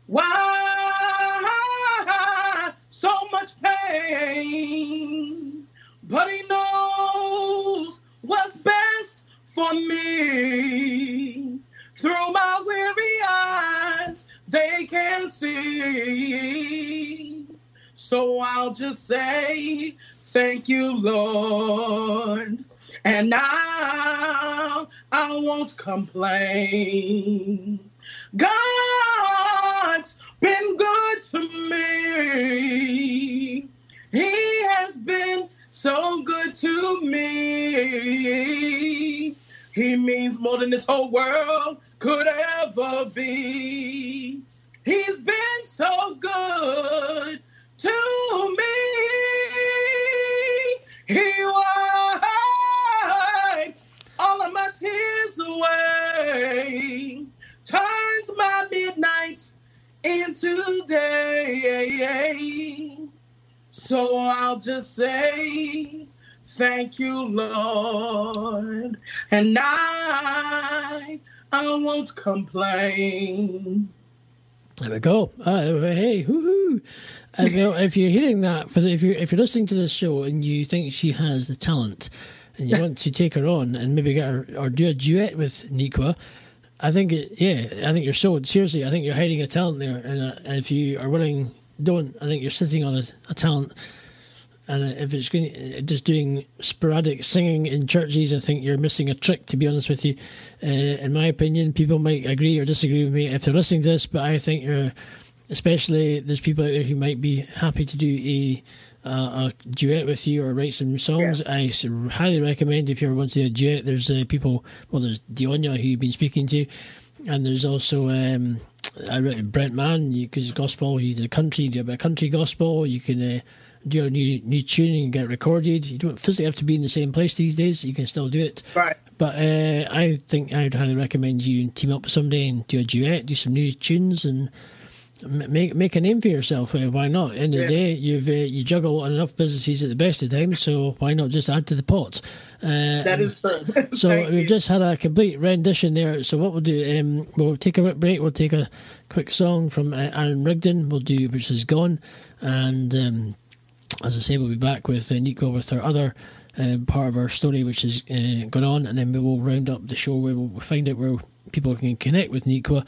why so much pain? But He knows what's best for me. Through my weary eyes, they can see. So I'll just say, Thank you, Lord. And now I won't complain. God's been good to me. He has been so good to me. He means more than this whole world could ever be. He's been so good to me. He wipes all of my tears away, turns my midnights into day. So I'll just say, Thank you, Lord. And I I won't complain. There we go. Uh, hey, hoo well, if you're hearing that, for the, if you're if you're listening to this show and you think she has the talent, and you want to take her on and maybe get her or do a duet with Nikwa, I think it, yeah, I think you're so seriously. I think you're hiding a talent there, and, uh, and if you are willing, don't. I think you're sitting on a, a talent and if it's going just doing sporadic singing in churches, I think you're missing a trick. To be honest with you, uh, in my opinion, people might agree or disagree with me if they're listening to this, but I think you're, especially there's people out there who might be happy to do a uh, a duet with you or write some songs. Yeah. I highly recommend if you ever want to do a duet. There's uh, people, well, there's Dionia who you've been speaking to, and there's also. Um, I Brent Mann, because gospel, he's a country, you do a bit of country gospel. You can uh, do a new new tuning and get recorded. You don't physically have to be in the same place these days. You can still do it. Right. But uh, I think I'd highly recommend you team up with somebody and do a duet, do some new tunes, and make make a name for yourself. Uh, why not? End of yeah. the day, you've uh, you juggle enough businesses at the best of times, so why not just add to the pot? Uh, that is true. (laughs) (laughs) so we've you. just had a complete rendition there. So what we'll do, um, we'll take a quick break. We'll take a quick song from uh, Aaron Rigdon. We'll do which is gone, and. Um, as I say, we'll be back with uh, Nico with our other uh, part of our story which is uh, going on, and then we will round up the show where we'll find out where people can connect with Nikwa.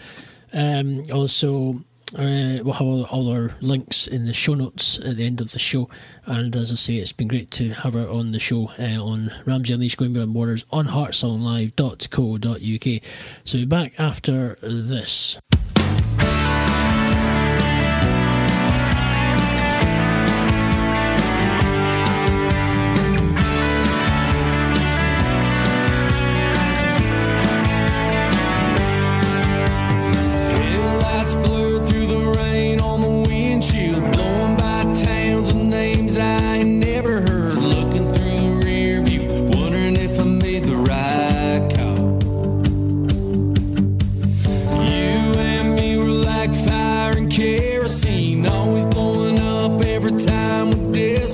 Um, also, uh, we'll have all, all, our links in the show notes at the end of the show. And as I say, it's been great to have her on the show uh, on Ramsey Unleashed Going Beyond Borders on heartsonglive.co.uk. So, we'll be back after this.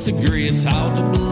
Hi,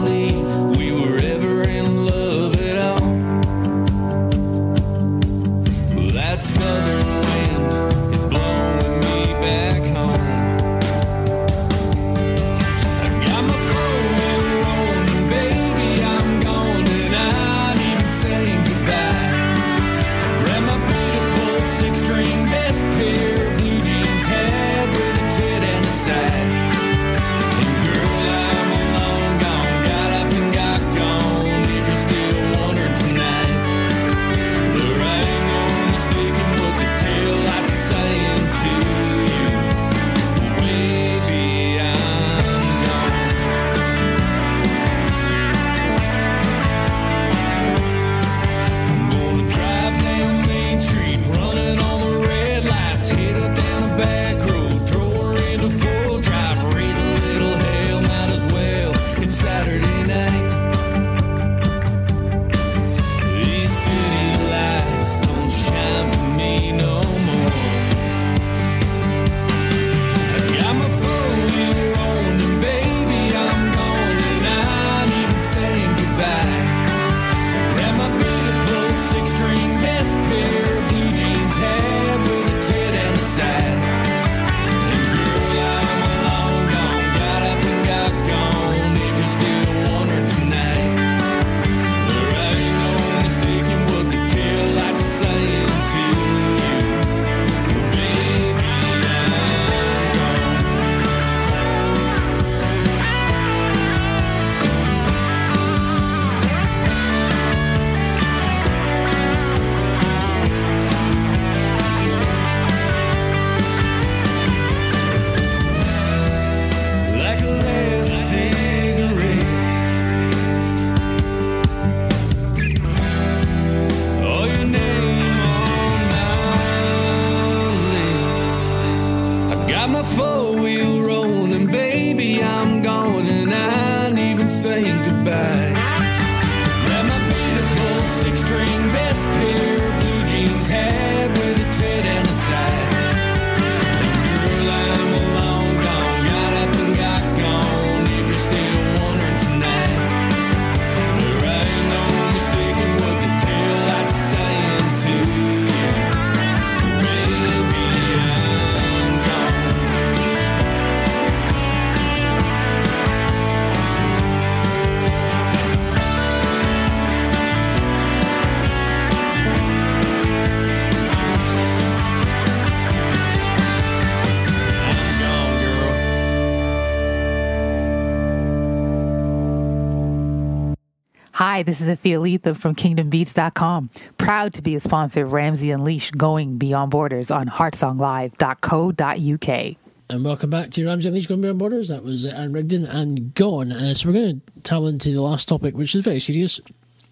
this is Afia Letha from KingdomBeads.com. Proud to be a sponsor of Ramsey Unleashed Going Beyond Borders on HeartsongLive.co.uk. And welcome back to Ramsey Unleashed Going Beyond Borders. That was Aaron Rigdon and Gone. Uh, so we're going to tell into the last topic, which is very serious.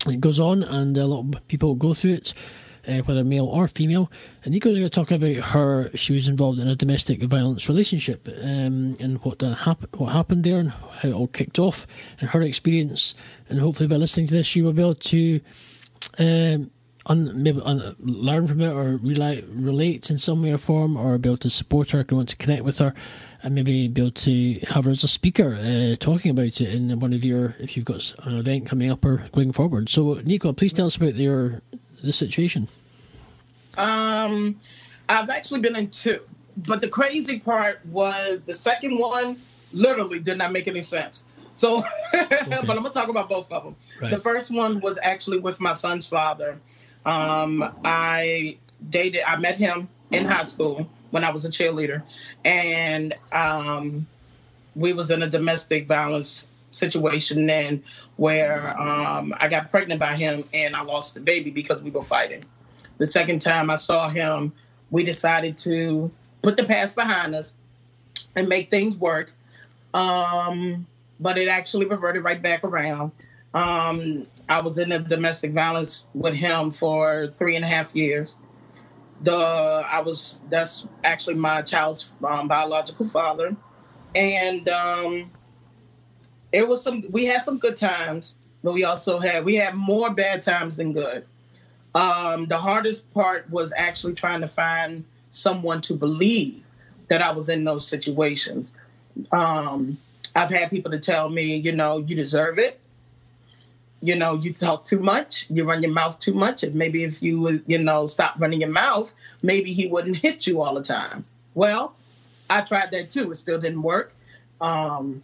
It goes on, and a lot of people go through it uh, whether male or female. And Nico's going to talk about her. She was involved in a domestic violence relationship um, and what hap- what happened there and how it all kicked off and her experience. And hopefully, by listening to this, she will be able to. Um, Un, maybe un, learn from it or relate, relate in some way or form or be able to support her, want to connect with her and maybe be able to have her as a speaker uh, talking about it in one of your, if you've got an event coming up or going forward. So, Nico, please tell us about your the situation? Um, I've actually been in two, but the crazy part was the second one literally did not make any sense. So, (laughs) okay. but I'm gonna talk about both of them. Right. The first one was actually with my son's father. Um, I dated. I met him in high school when I was a cheerleader, and um, we was in a domestic violence situation then where um, I got pregnant by him and I lost the baby because we were fighting. The second time I saw him, we decided to put the past behind us and make things work. Um, but it actually reverted right back around. Um, I was in a domestic violence with him for three and a half years. The I was that's actually my child's um, biological father, and um, it was some. We had some good times, but we also had we had more bad times than good. Um, the hardest part was actually trying to find someone to believe that I was in those situations. Um, I've had people to tell me, you know, you deserve it. You know, you talk too much, you run your mouth too much, and maybe if you would, you know, stop running your mouth, maybe he wouldn't hit you all the time. Well, I tried that too. It still didn't work. Um,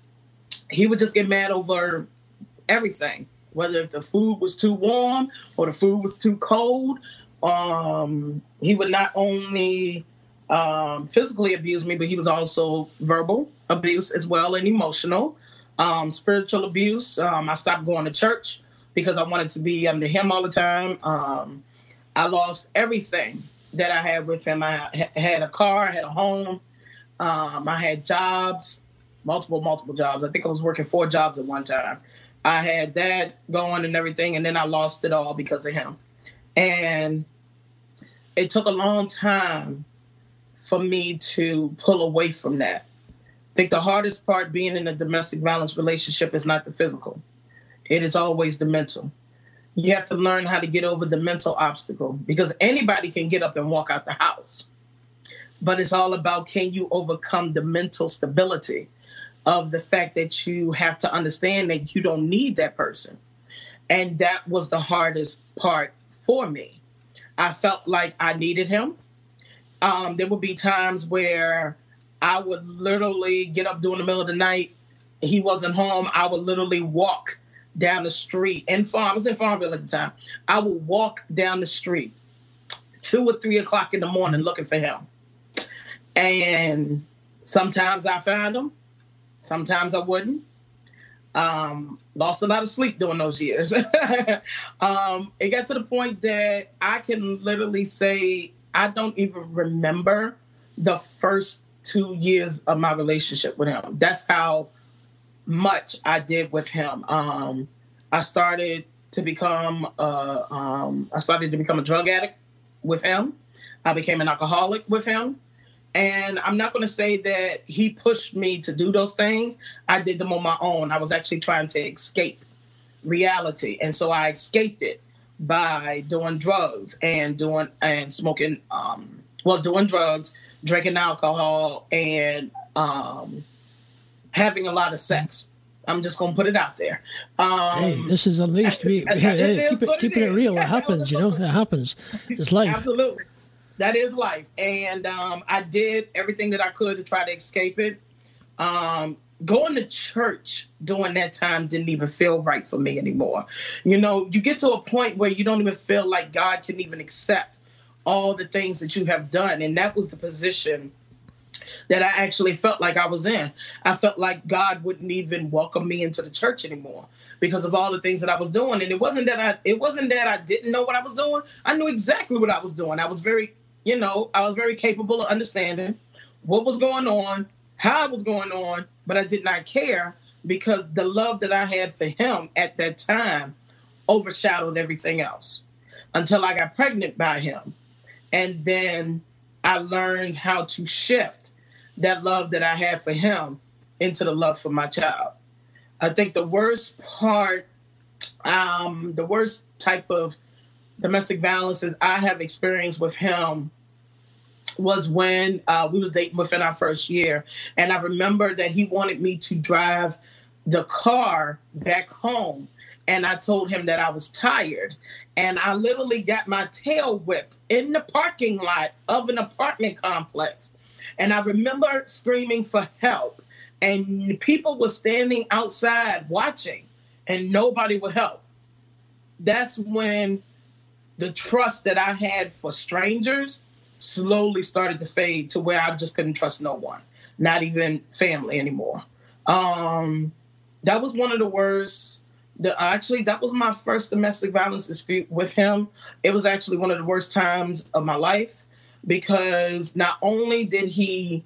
he would just get mad over everything, whether if the food was too warm or the food was too cold. Um, he would not only um, physically abuse me, but he was also verbal abuse as well and emotional. Um, spiritual abuse. Um, I stopped going to church because I wanted to be under him all the time. Um, I lost everything that I had with him. I had a car, I had a home, um, I had jobs, multiple, multiple jobs. I think I was working four jobs at one time. I had that going and everything, and then I lost it all because of him. And it took a long time for me to pull away from that. I think the hardest part being in a domestic violence relationship is not the physical, it is always the mental. You have to learn how to get over the mental obstacle because anybody can get up and walk out the house. But it's all about can you overcome the mental stability of the fact that you have to understand that you don't need that person. And that was the hardest part for me. I felt like I needed him um, there would be times where I would literally get up during the middle of the night. He wasn't home. I would literally walk down the street in farm. I was in Farmville at the time. I would walk down the street two or three o'clock in the morning looking for him. And sometimes I found him. Sometimes I wouldn't. Um, lost a lot of sleep during those years. (laughs) um, it got to the point that I can literally say I don't even remember the first two years of my relationship with him. That's how much I did with him. Um, I started to become uh, I started to become a drug addict with him. I became an alcoholic with him. And I'm not going to say that he pushed me to do those things. I did them on my own. I was actually trying to escape reality. And so I escaped it by doing drugs and doing and smoking um well doing drugs drinking alcohol and um having a lot of sex. I'm just gonna put it out there. Um hey this is at least we (laughs) hey, keep it keeping it, it real. It (laughs) happens you know? It happens. It's life. Absolutely that is life and um i did everything that i could to try to escape it um going to church during that time didn't even feel right for me anymore. You know, you get to a point where you don't even feel like God can even accept all the things that you have done. And that was the position that I actually felt like I was in. I felt like God wouldn't even welcome me into the church anymore because of all the things that I was doing. And it wasn't that I it wasn't that I didn't know what I was doing. I knew exactly what I was doing. I was very, you know, I was very capable of understanding what was going on, how it was going on, but I did not care because the love that I had for him at that time overshadowed everything else until I got pregnant by him. And then I learned how to shift that love that I had for him into the love for my child. I think the worst part, um, the worst type of domestic violence is I have experienced with him was when uh, we was dating within our first year, and I remember that he wanted me to drive the car back home, and I told him that I was tired, and I literally got my tail whipped in the parking lot of an apartment complex, and I remember screaming for help. And people were standing outside watching, and nobody would help. That's when the trust that I had for strangers slowly started to fade to where I just couldn't trust no one, not even family anymore. Um, that was one of the worst. The, actually, that was my first domestic violence dispute with him. It was actually one of the worst times of my life because not only did he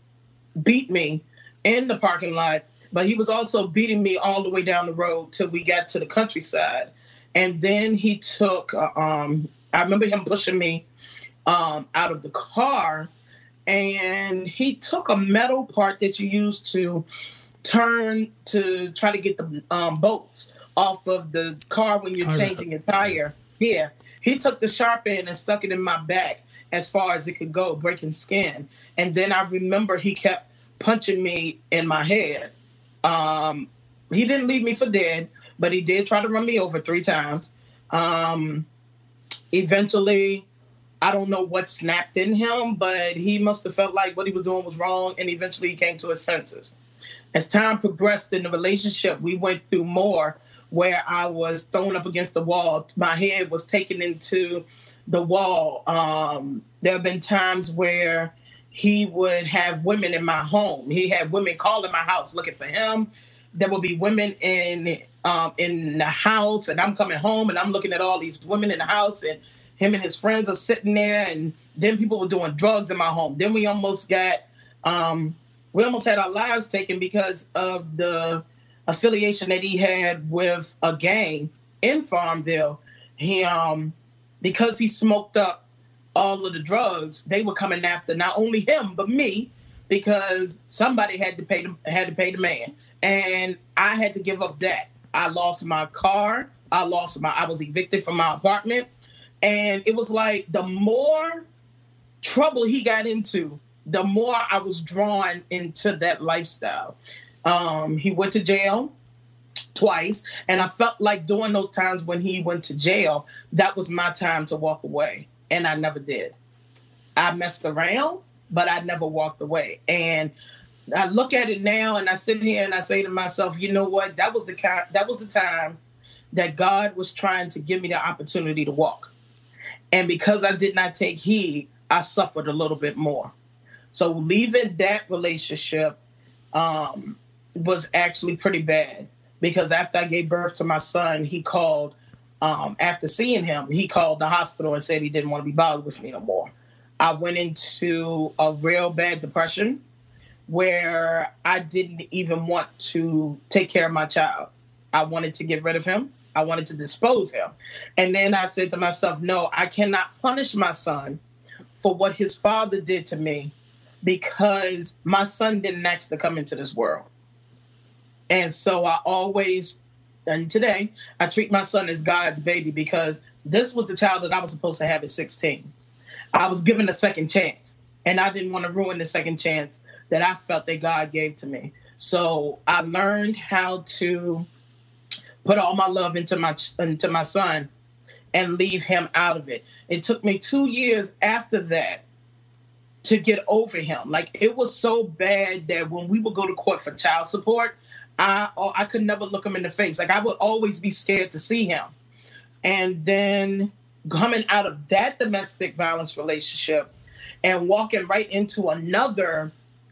beat me in the parking lot, but he was also beating me all the way down the road till we got to the countryside. And then he took, uh, um, I remember him pushing me um, out of the car, and he took a metal part that you use to turn to try to get the um, bolts off of the car when you're changing your tire. Yeah, he took the sharp end and stuck it in my back as far as it could go, breaking skin. And then I remember he kept punching me in my head. Um, he didn't leave me for dead, but he did try to run me over three times. Um, eventually, I don't know what snapped in him, but he must have felt like what he was doing was wrong, and eventually he came to his senses. As time progressed in the relationship, we went through more where I was thrown up against the wall. My head was taken into the wall. Um, there have been times where he would have women in my home. He had women calling my house looking for him. There would be women in um, in the house, and I'm coming home and I'm looking at all these women in the house, and him and his friends are sitting there, and then people were doing drugs in my home. Then we almost got, um, we almost had our lives taken because of the affiliation that he had with a gang in Farmville. He, um, because he smoked up all of the drugs, they were coming after not only him but me because somebody had to pay the, had to pay the man, and I had to give up that. I lost my car. I lost my. I was evicted from my apartment. And it was like the more trouble he got into, the more I was drawn into that lifestyle. Um, he went to jail twice, and I felt like during those times when he went to jail, that was my time to walk away, and I never did. I messed around, but I never walked away. And I look at it now, and I sit here and I say to myself, you know what? That was the that was the time that God was trying to give me the opportunity to walk. And because I did not take heed, I suffered a little bit more. So leaving that relationship um, was actually pretty bad because after I gave birth to my son, he called. Um, after seeing him, he called the hospital and said he didn't want to be bothered with me no more. I went into a real bad depression where I didn't even want to take care of my child. I wanted to get rid of him. I wanted to dispose him. And then I said to myself, no, I cannot punish my son for what his father did to me because my son didn't ask to come into this world. And so I always, and today, I treat my son as God's baby because this was the child that I was supposed to have at 16. I was given a second chance, and I didn't want to ruin the second chance that I felt that God gave to me. So I learned how to put all my love into my into my son and leave him out of it. It took me 2 years after that to get over him. Like it was so bad that when we would go to court for child support, I oh, I could never look him in the face. Like I would always be scared to see him. And then coming out of that domestic violence relationship and walking right into another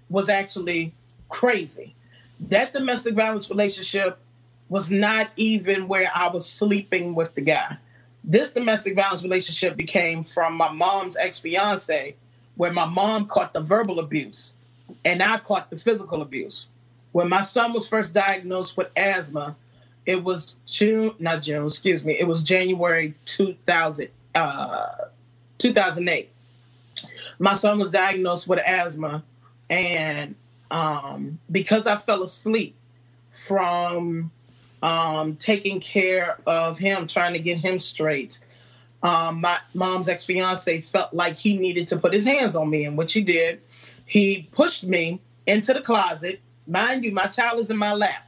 was actually crazy. That domestic violence relationship was not even where I was sleeping with the guy. This domestic violence relationship became from my mom's ex fiance, where my mom caught the verbal abuse and I caught the physical abuse. When my son was first diagnosed with asthma, it was June, not June, excuse me, it was January 2000, uh, 2008. My son was diagnosed with asthma, and um, because I fell asleep from um, taking care of him, trying to get him straight. Um, my mom's ex fiance felt like he needed to put his hands on me, and what he did, he pushed me into the closet. Mind you, my child is in my lap.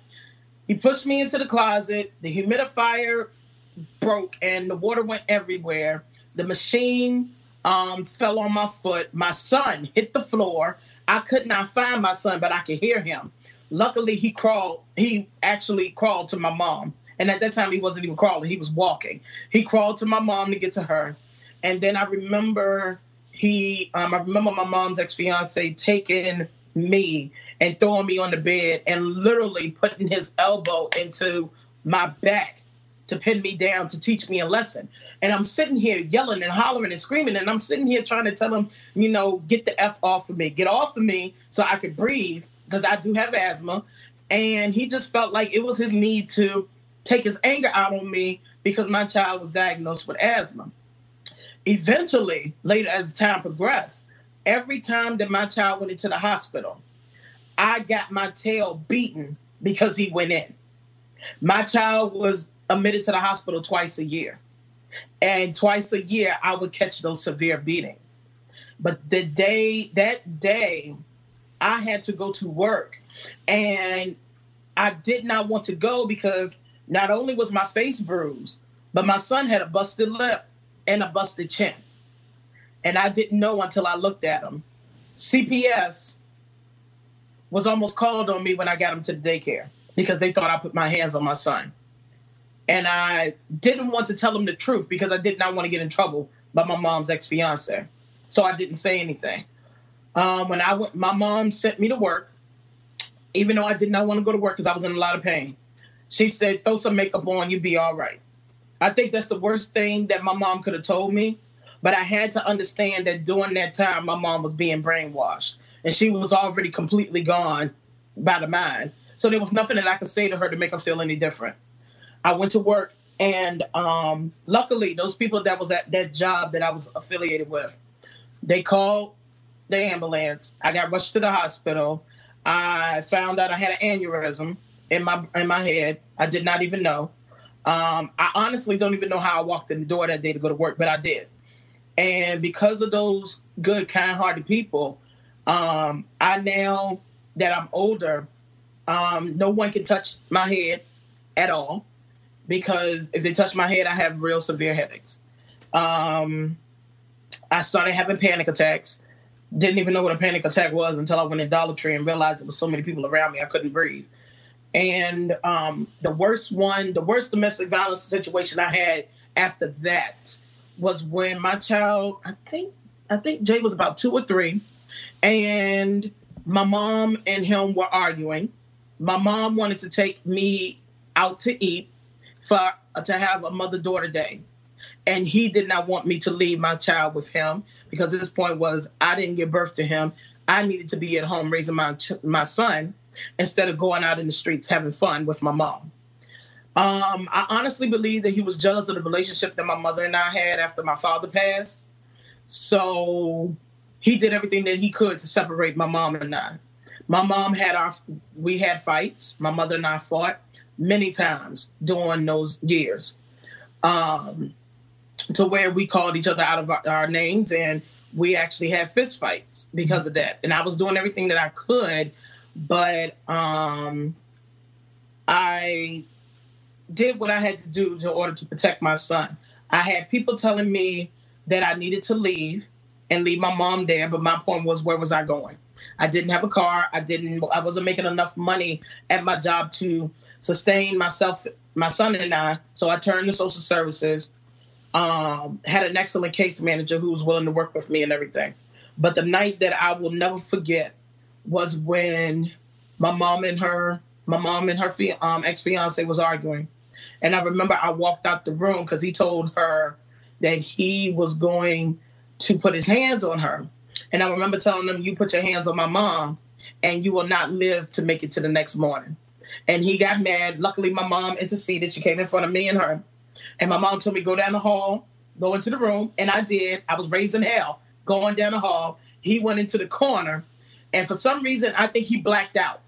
He pushed me into the closet. The humidifier broke, and the water went everywhere. The machine um, fell on my foot. My son hit the floor. I could not find my son, but I could hear him. Luckily, he crawled. He actually crawled to my mom, and at that time he wasn't even crawling; he was walking. He crawled to my mom to get to her, and then I remember he. Um, I remember my mom's ex fiance taking me and throwing me on the bed and literally putting his elbow into my back to pin me down to teach me a lesson. And I'm sitting here yelling and hollering and screaming, and I'm sitting here trying to tell him, you know, get the F off of me, get off of me so I could breathe because I do have asthma. And he just felt like it was his need to take his anger out on me because my child was diagnosed with asthma. Eventually, later as time progressed, every time that my child went into the hospital, I got my tail beaten because he went in. My child was admitted to the hospital twice a year. And twice a year, I would catch those severe beatings. But the day, that day, I had to go to work. And I did not want to go because not only was my face bruised, but my son had a busted lip and a busted chin. And I didn't know until I looked at him. CPS was almost called on me when I got him to the daycare because they thought I put my hands on my son. And I didn't want to tell him the truth because I did not want to get in trouble by my mom's ex fiance. So I didn't say anything. Um, when I went, my mom sent me to work, even though I did not want to go to work because I was in a lot of pain. She said, "Throw some makeup on, you'll be all right." I think that's the worst thing that my mom could have told me. But I had to understand that during that time, my mom was being brainwashed, and she was already completely gone by the mind. So there was nothing that I could say to her to make her feel any different. I went to work, and um, luckily, those people that was at that job that I was affiliated with, they called the ambulance. I got rushed to the hospital. I found out I had an aneurysm in my in my head. I did not even know. Um, I honestly don't even know how I walked in the door that day to go to work, but I did. And because of those good, kind-hearted people, um, I now that I'm older, um, no one can touch my head at all because if they touch my head, I have real severe headaches. Um, I started having panic attacks. Didn't even know what a panic attack was until I went in Dollar Tree and realized there was so many people around me I couldn't breathe. And um, the worst one, the worst domestic violence situation I had after that was when my child, I think, I think Jay was about two or three, and my mom and him were arguing. My mom wanted to take me out to eat for to have a mother daughter day, and he did not want me to leave my child with him because his point was I didn't give birth to him. I needed to be at home raising my my son instead of going out in the streets having fun with my mom. Um, I honestly believe that he was jealous of the relationship that my mother and I had after my father passed. So he did everything that he could to separate my mom and I. My mom had our, we had fights. My mother and I fought many times during those years, um, to where we called each other out of our, our names and we actually had fist fights because of that. And I was doing everything that I could, but um, I did what I had to do in order to protect my son. I had people telling me that I needed to leave and leave my mom there, but my point was, where was I going? I didn't have a car. I didn't. I wasn't making enough money at my job to sustain myself, my son and I. So I turned to social services. Um, had an excellent case manager who was willing to work with me and everything. But the night that I will never forget was when my mom and her, my mom and her um, ex fiance was arguing, and I remember I walked out the room because he told her that he was going to put his hands on her. And I remember telling him, You put your hands on my mom, and you will not live to make it to the next morning. And he got mad. Luckily, my mom interceded. She came in front of me and her. And my mom told me, Go down the hall, go into the room. And I did. I was raising hell going down the hall. He went into the corner. And for some reason, I think he blacked out.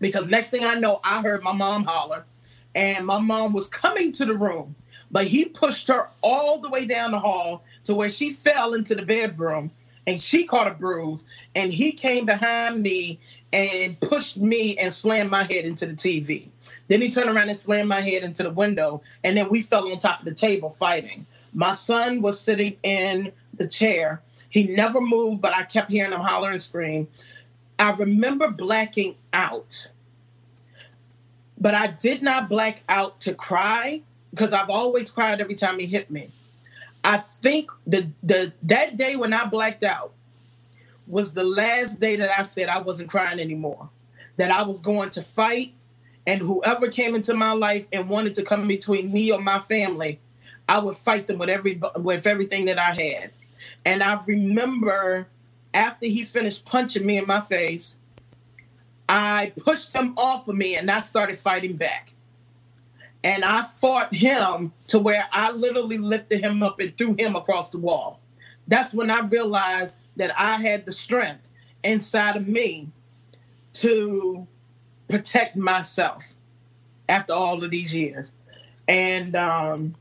Because next thing I know, I heard my mom holler and my mom was coming to the room, but he pushed her all the way down the hall to where she fell into the bedroom and she caught a bruise. And he came behind me and pushed me and slammed my head into the TV. Then he turned around and slammed my head into the window, and then we fell on top of the table fighting. My son was sitting in the chair. He never moved, but I kept hearing him holler and scream. I remember blacking out but I did not black out to cry because I've always cried every time he hit me. I think the the that day when I blacked out was the last day that I said I wasn't crying anymore. That I was going to fight, and whoever came into my life and wanted to come between me or my family, I would fight them with every with everything that I had. And I remember after he finished punching me in my face, I pushed him off of me and I started fighting back. And I fought him to where I literally lifted him up and threw him across the wall. That's when I realized that I had the strength inside of me to protect myself after all of these years. And um,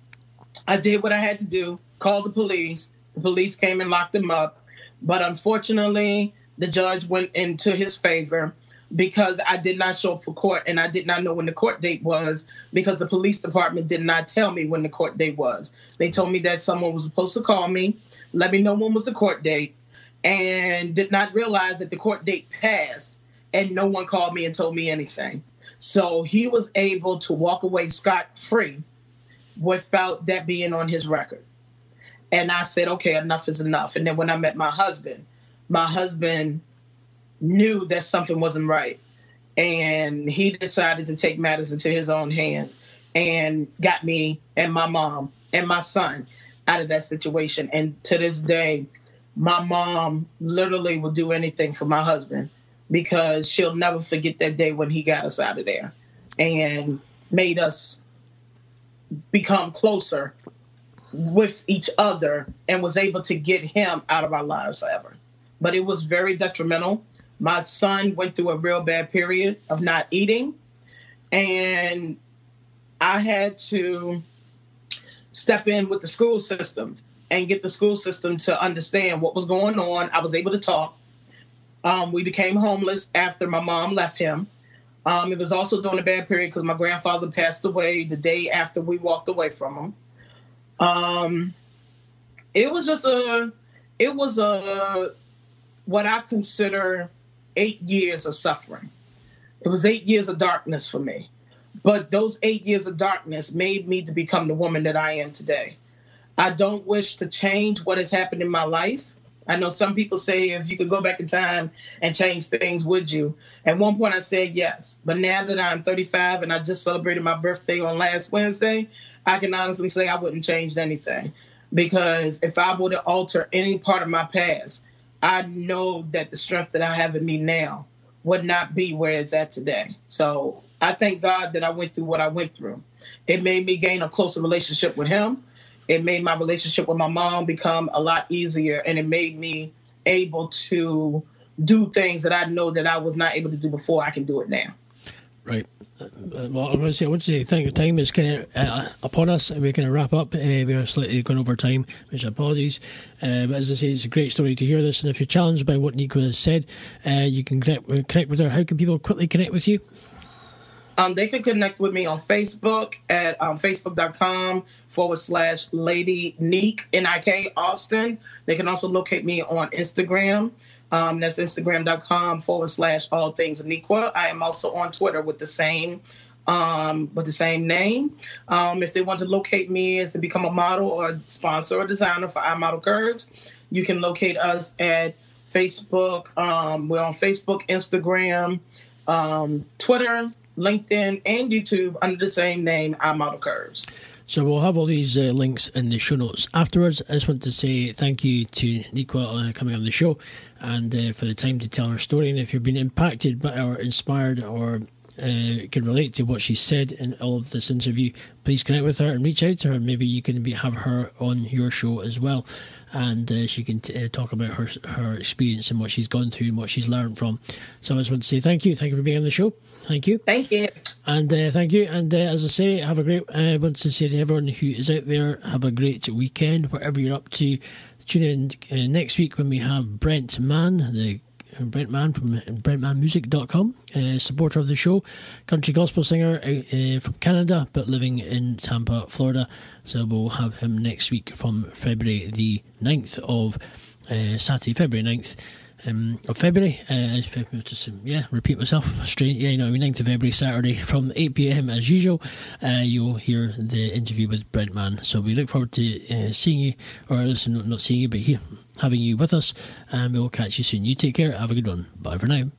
I did what I had to do, called the police. The police came and locked him up. But unfortunately, the judge went into his favor because I did not show up for court and I did not know when the court date was because the police department did not tell me when the court date was. They told me that someone was supposed to call me, let me know when was the court date, and did not realize that the court date passed and no one called me and told me anything. So he was able to walk away scot free without that being on his record. And I said, okay, enough is enough. And then when I met my husband, my husband knew that something wasn't right. And he decided to take matters into his own hands and got me and my mom and my son out of that situation. And to this day, my mom literally will do anything for my husband because she'll never forget that day when he got us out of there and made us become closer with each other and was able to get him out of our lives forever. But it was very detrimental. My son went through a real bad period of not eating, and I had to step in with the school system and get the school system to understand what was going on. I was able to talk. Um, we became homeless after my mom left him. Um, it was also during a bad period because my grandfather passed away the day after we walked away from him. Um, it was just a, it was a, what I consider eight years of suffering. It was eight years of darkness for me. But those eight years of darkness made me to become the woman that I am today. I don't wish to change what has happened in my life. I know some people say if you could go back in time and change things, would you? At one point, I said yes. But now that I'm 35 and I just celebrated my birthday on last Wednesday, I can honestly say I wouldn't change anything. Because if I were to alter any part of my past, I know that the strength that I have in me now would not be where it's at today. So I thank God that I went through what I went through. It made me gain a closer relationship with Him. It made my relationship with my mom become a lot easier, and it made me able to do things that I know that I was not able to do before. I can do it now. Right. Uh, well, I want to say, I want to say, thank you. Time is kind of uh, upon us, and we're going to wrap up. Uh, we are slightly going over time, which apologies. Uh, but as I say, it's a great story to hear this. And if you're challenged by what Nico has said, uh, you can connect, connect with her. How can people quickly connect with you? Um, they can connect with me on Facebook at um, facebook.com forward slash Lady Neek, N I K Austin. They can also locate me on Instagram. Um, that's instagram.com forward slash all things Aniqua. I am also on Twitter with the same um, with the same name. Um, if they want to locate me as to become a model or sponsor or designer for iModel Curves, you can locate us at Facebook. Um, we're on Facebook, Instagram, um, Twitter, LinkedIn, and YouTube under the same name, I iModel Curves. So we'll have all these uh, links in the show notes afterwards. I just want to say thank you to Niqua uh, coming on the show and uh, for the time to tell her story. And if you've been impacted by or inspired or uh, can relate to what she said in all of this interview, please connect with her and reach out to her. Maybe you can be, have her on your show as well and uh, she can t- uh, talk about her her experience and what she's gone through and what she's learned from. So I just want to say thank you, thank you for being on the show. Thank you, thank you, and uh, thank you. And uh, as I say, have a great. I want to say to everyone who is out there, have a great weekend, whatever you're up to. Tune in uh, next week when we have Brent Mann, the Brent Mann from uh, brentmannmusic.com, a uh, supporter of the show, country gospel singer uh, from Canada but living in Tampa, Florida. So we'll have him next week from February the 9th of uh, Saturday, February 9th. Um, of February. Uh, just, um, yeah, repeat myself. Straight, yeah, you know, 9th of February, Saturday from 8 pm as usual. Uh, you'll hear the interview with Brent Mann. So we look forward to uh, seeing you, or listen, not seeing you, but here having you with us, and we will catch you soon. You take care. Have a good one. Bye for now.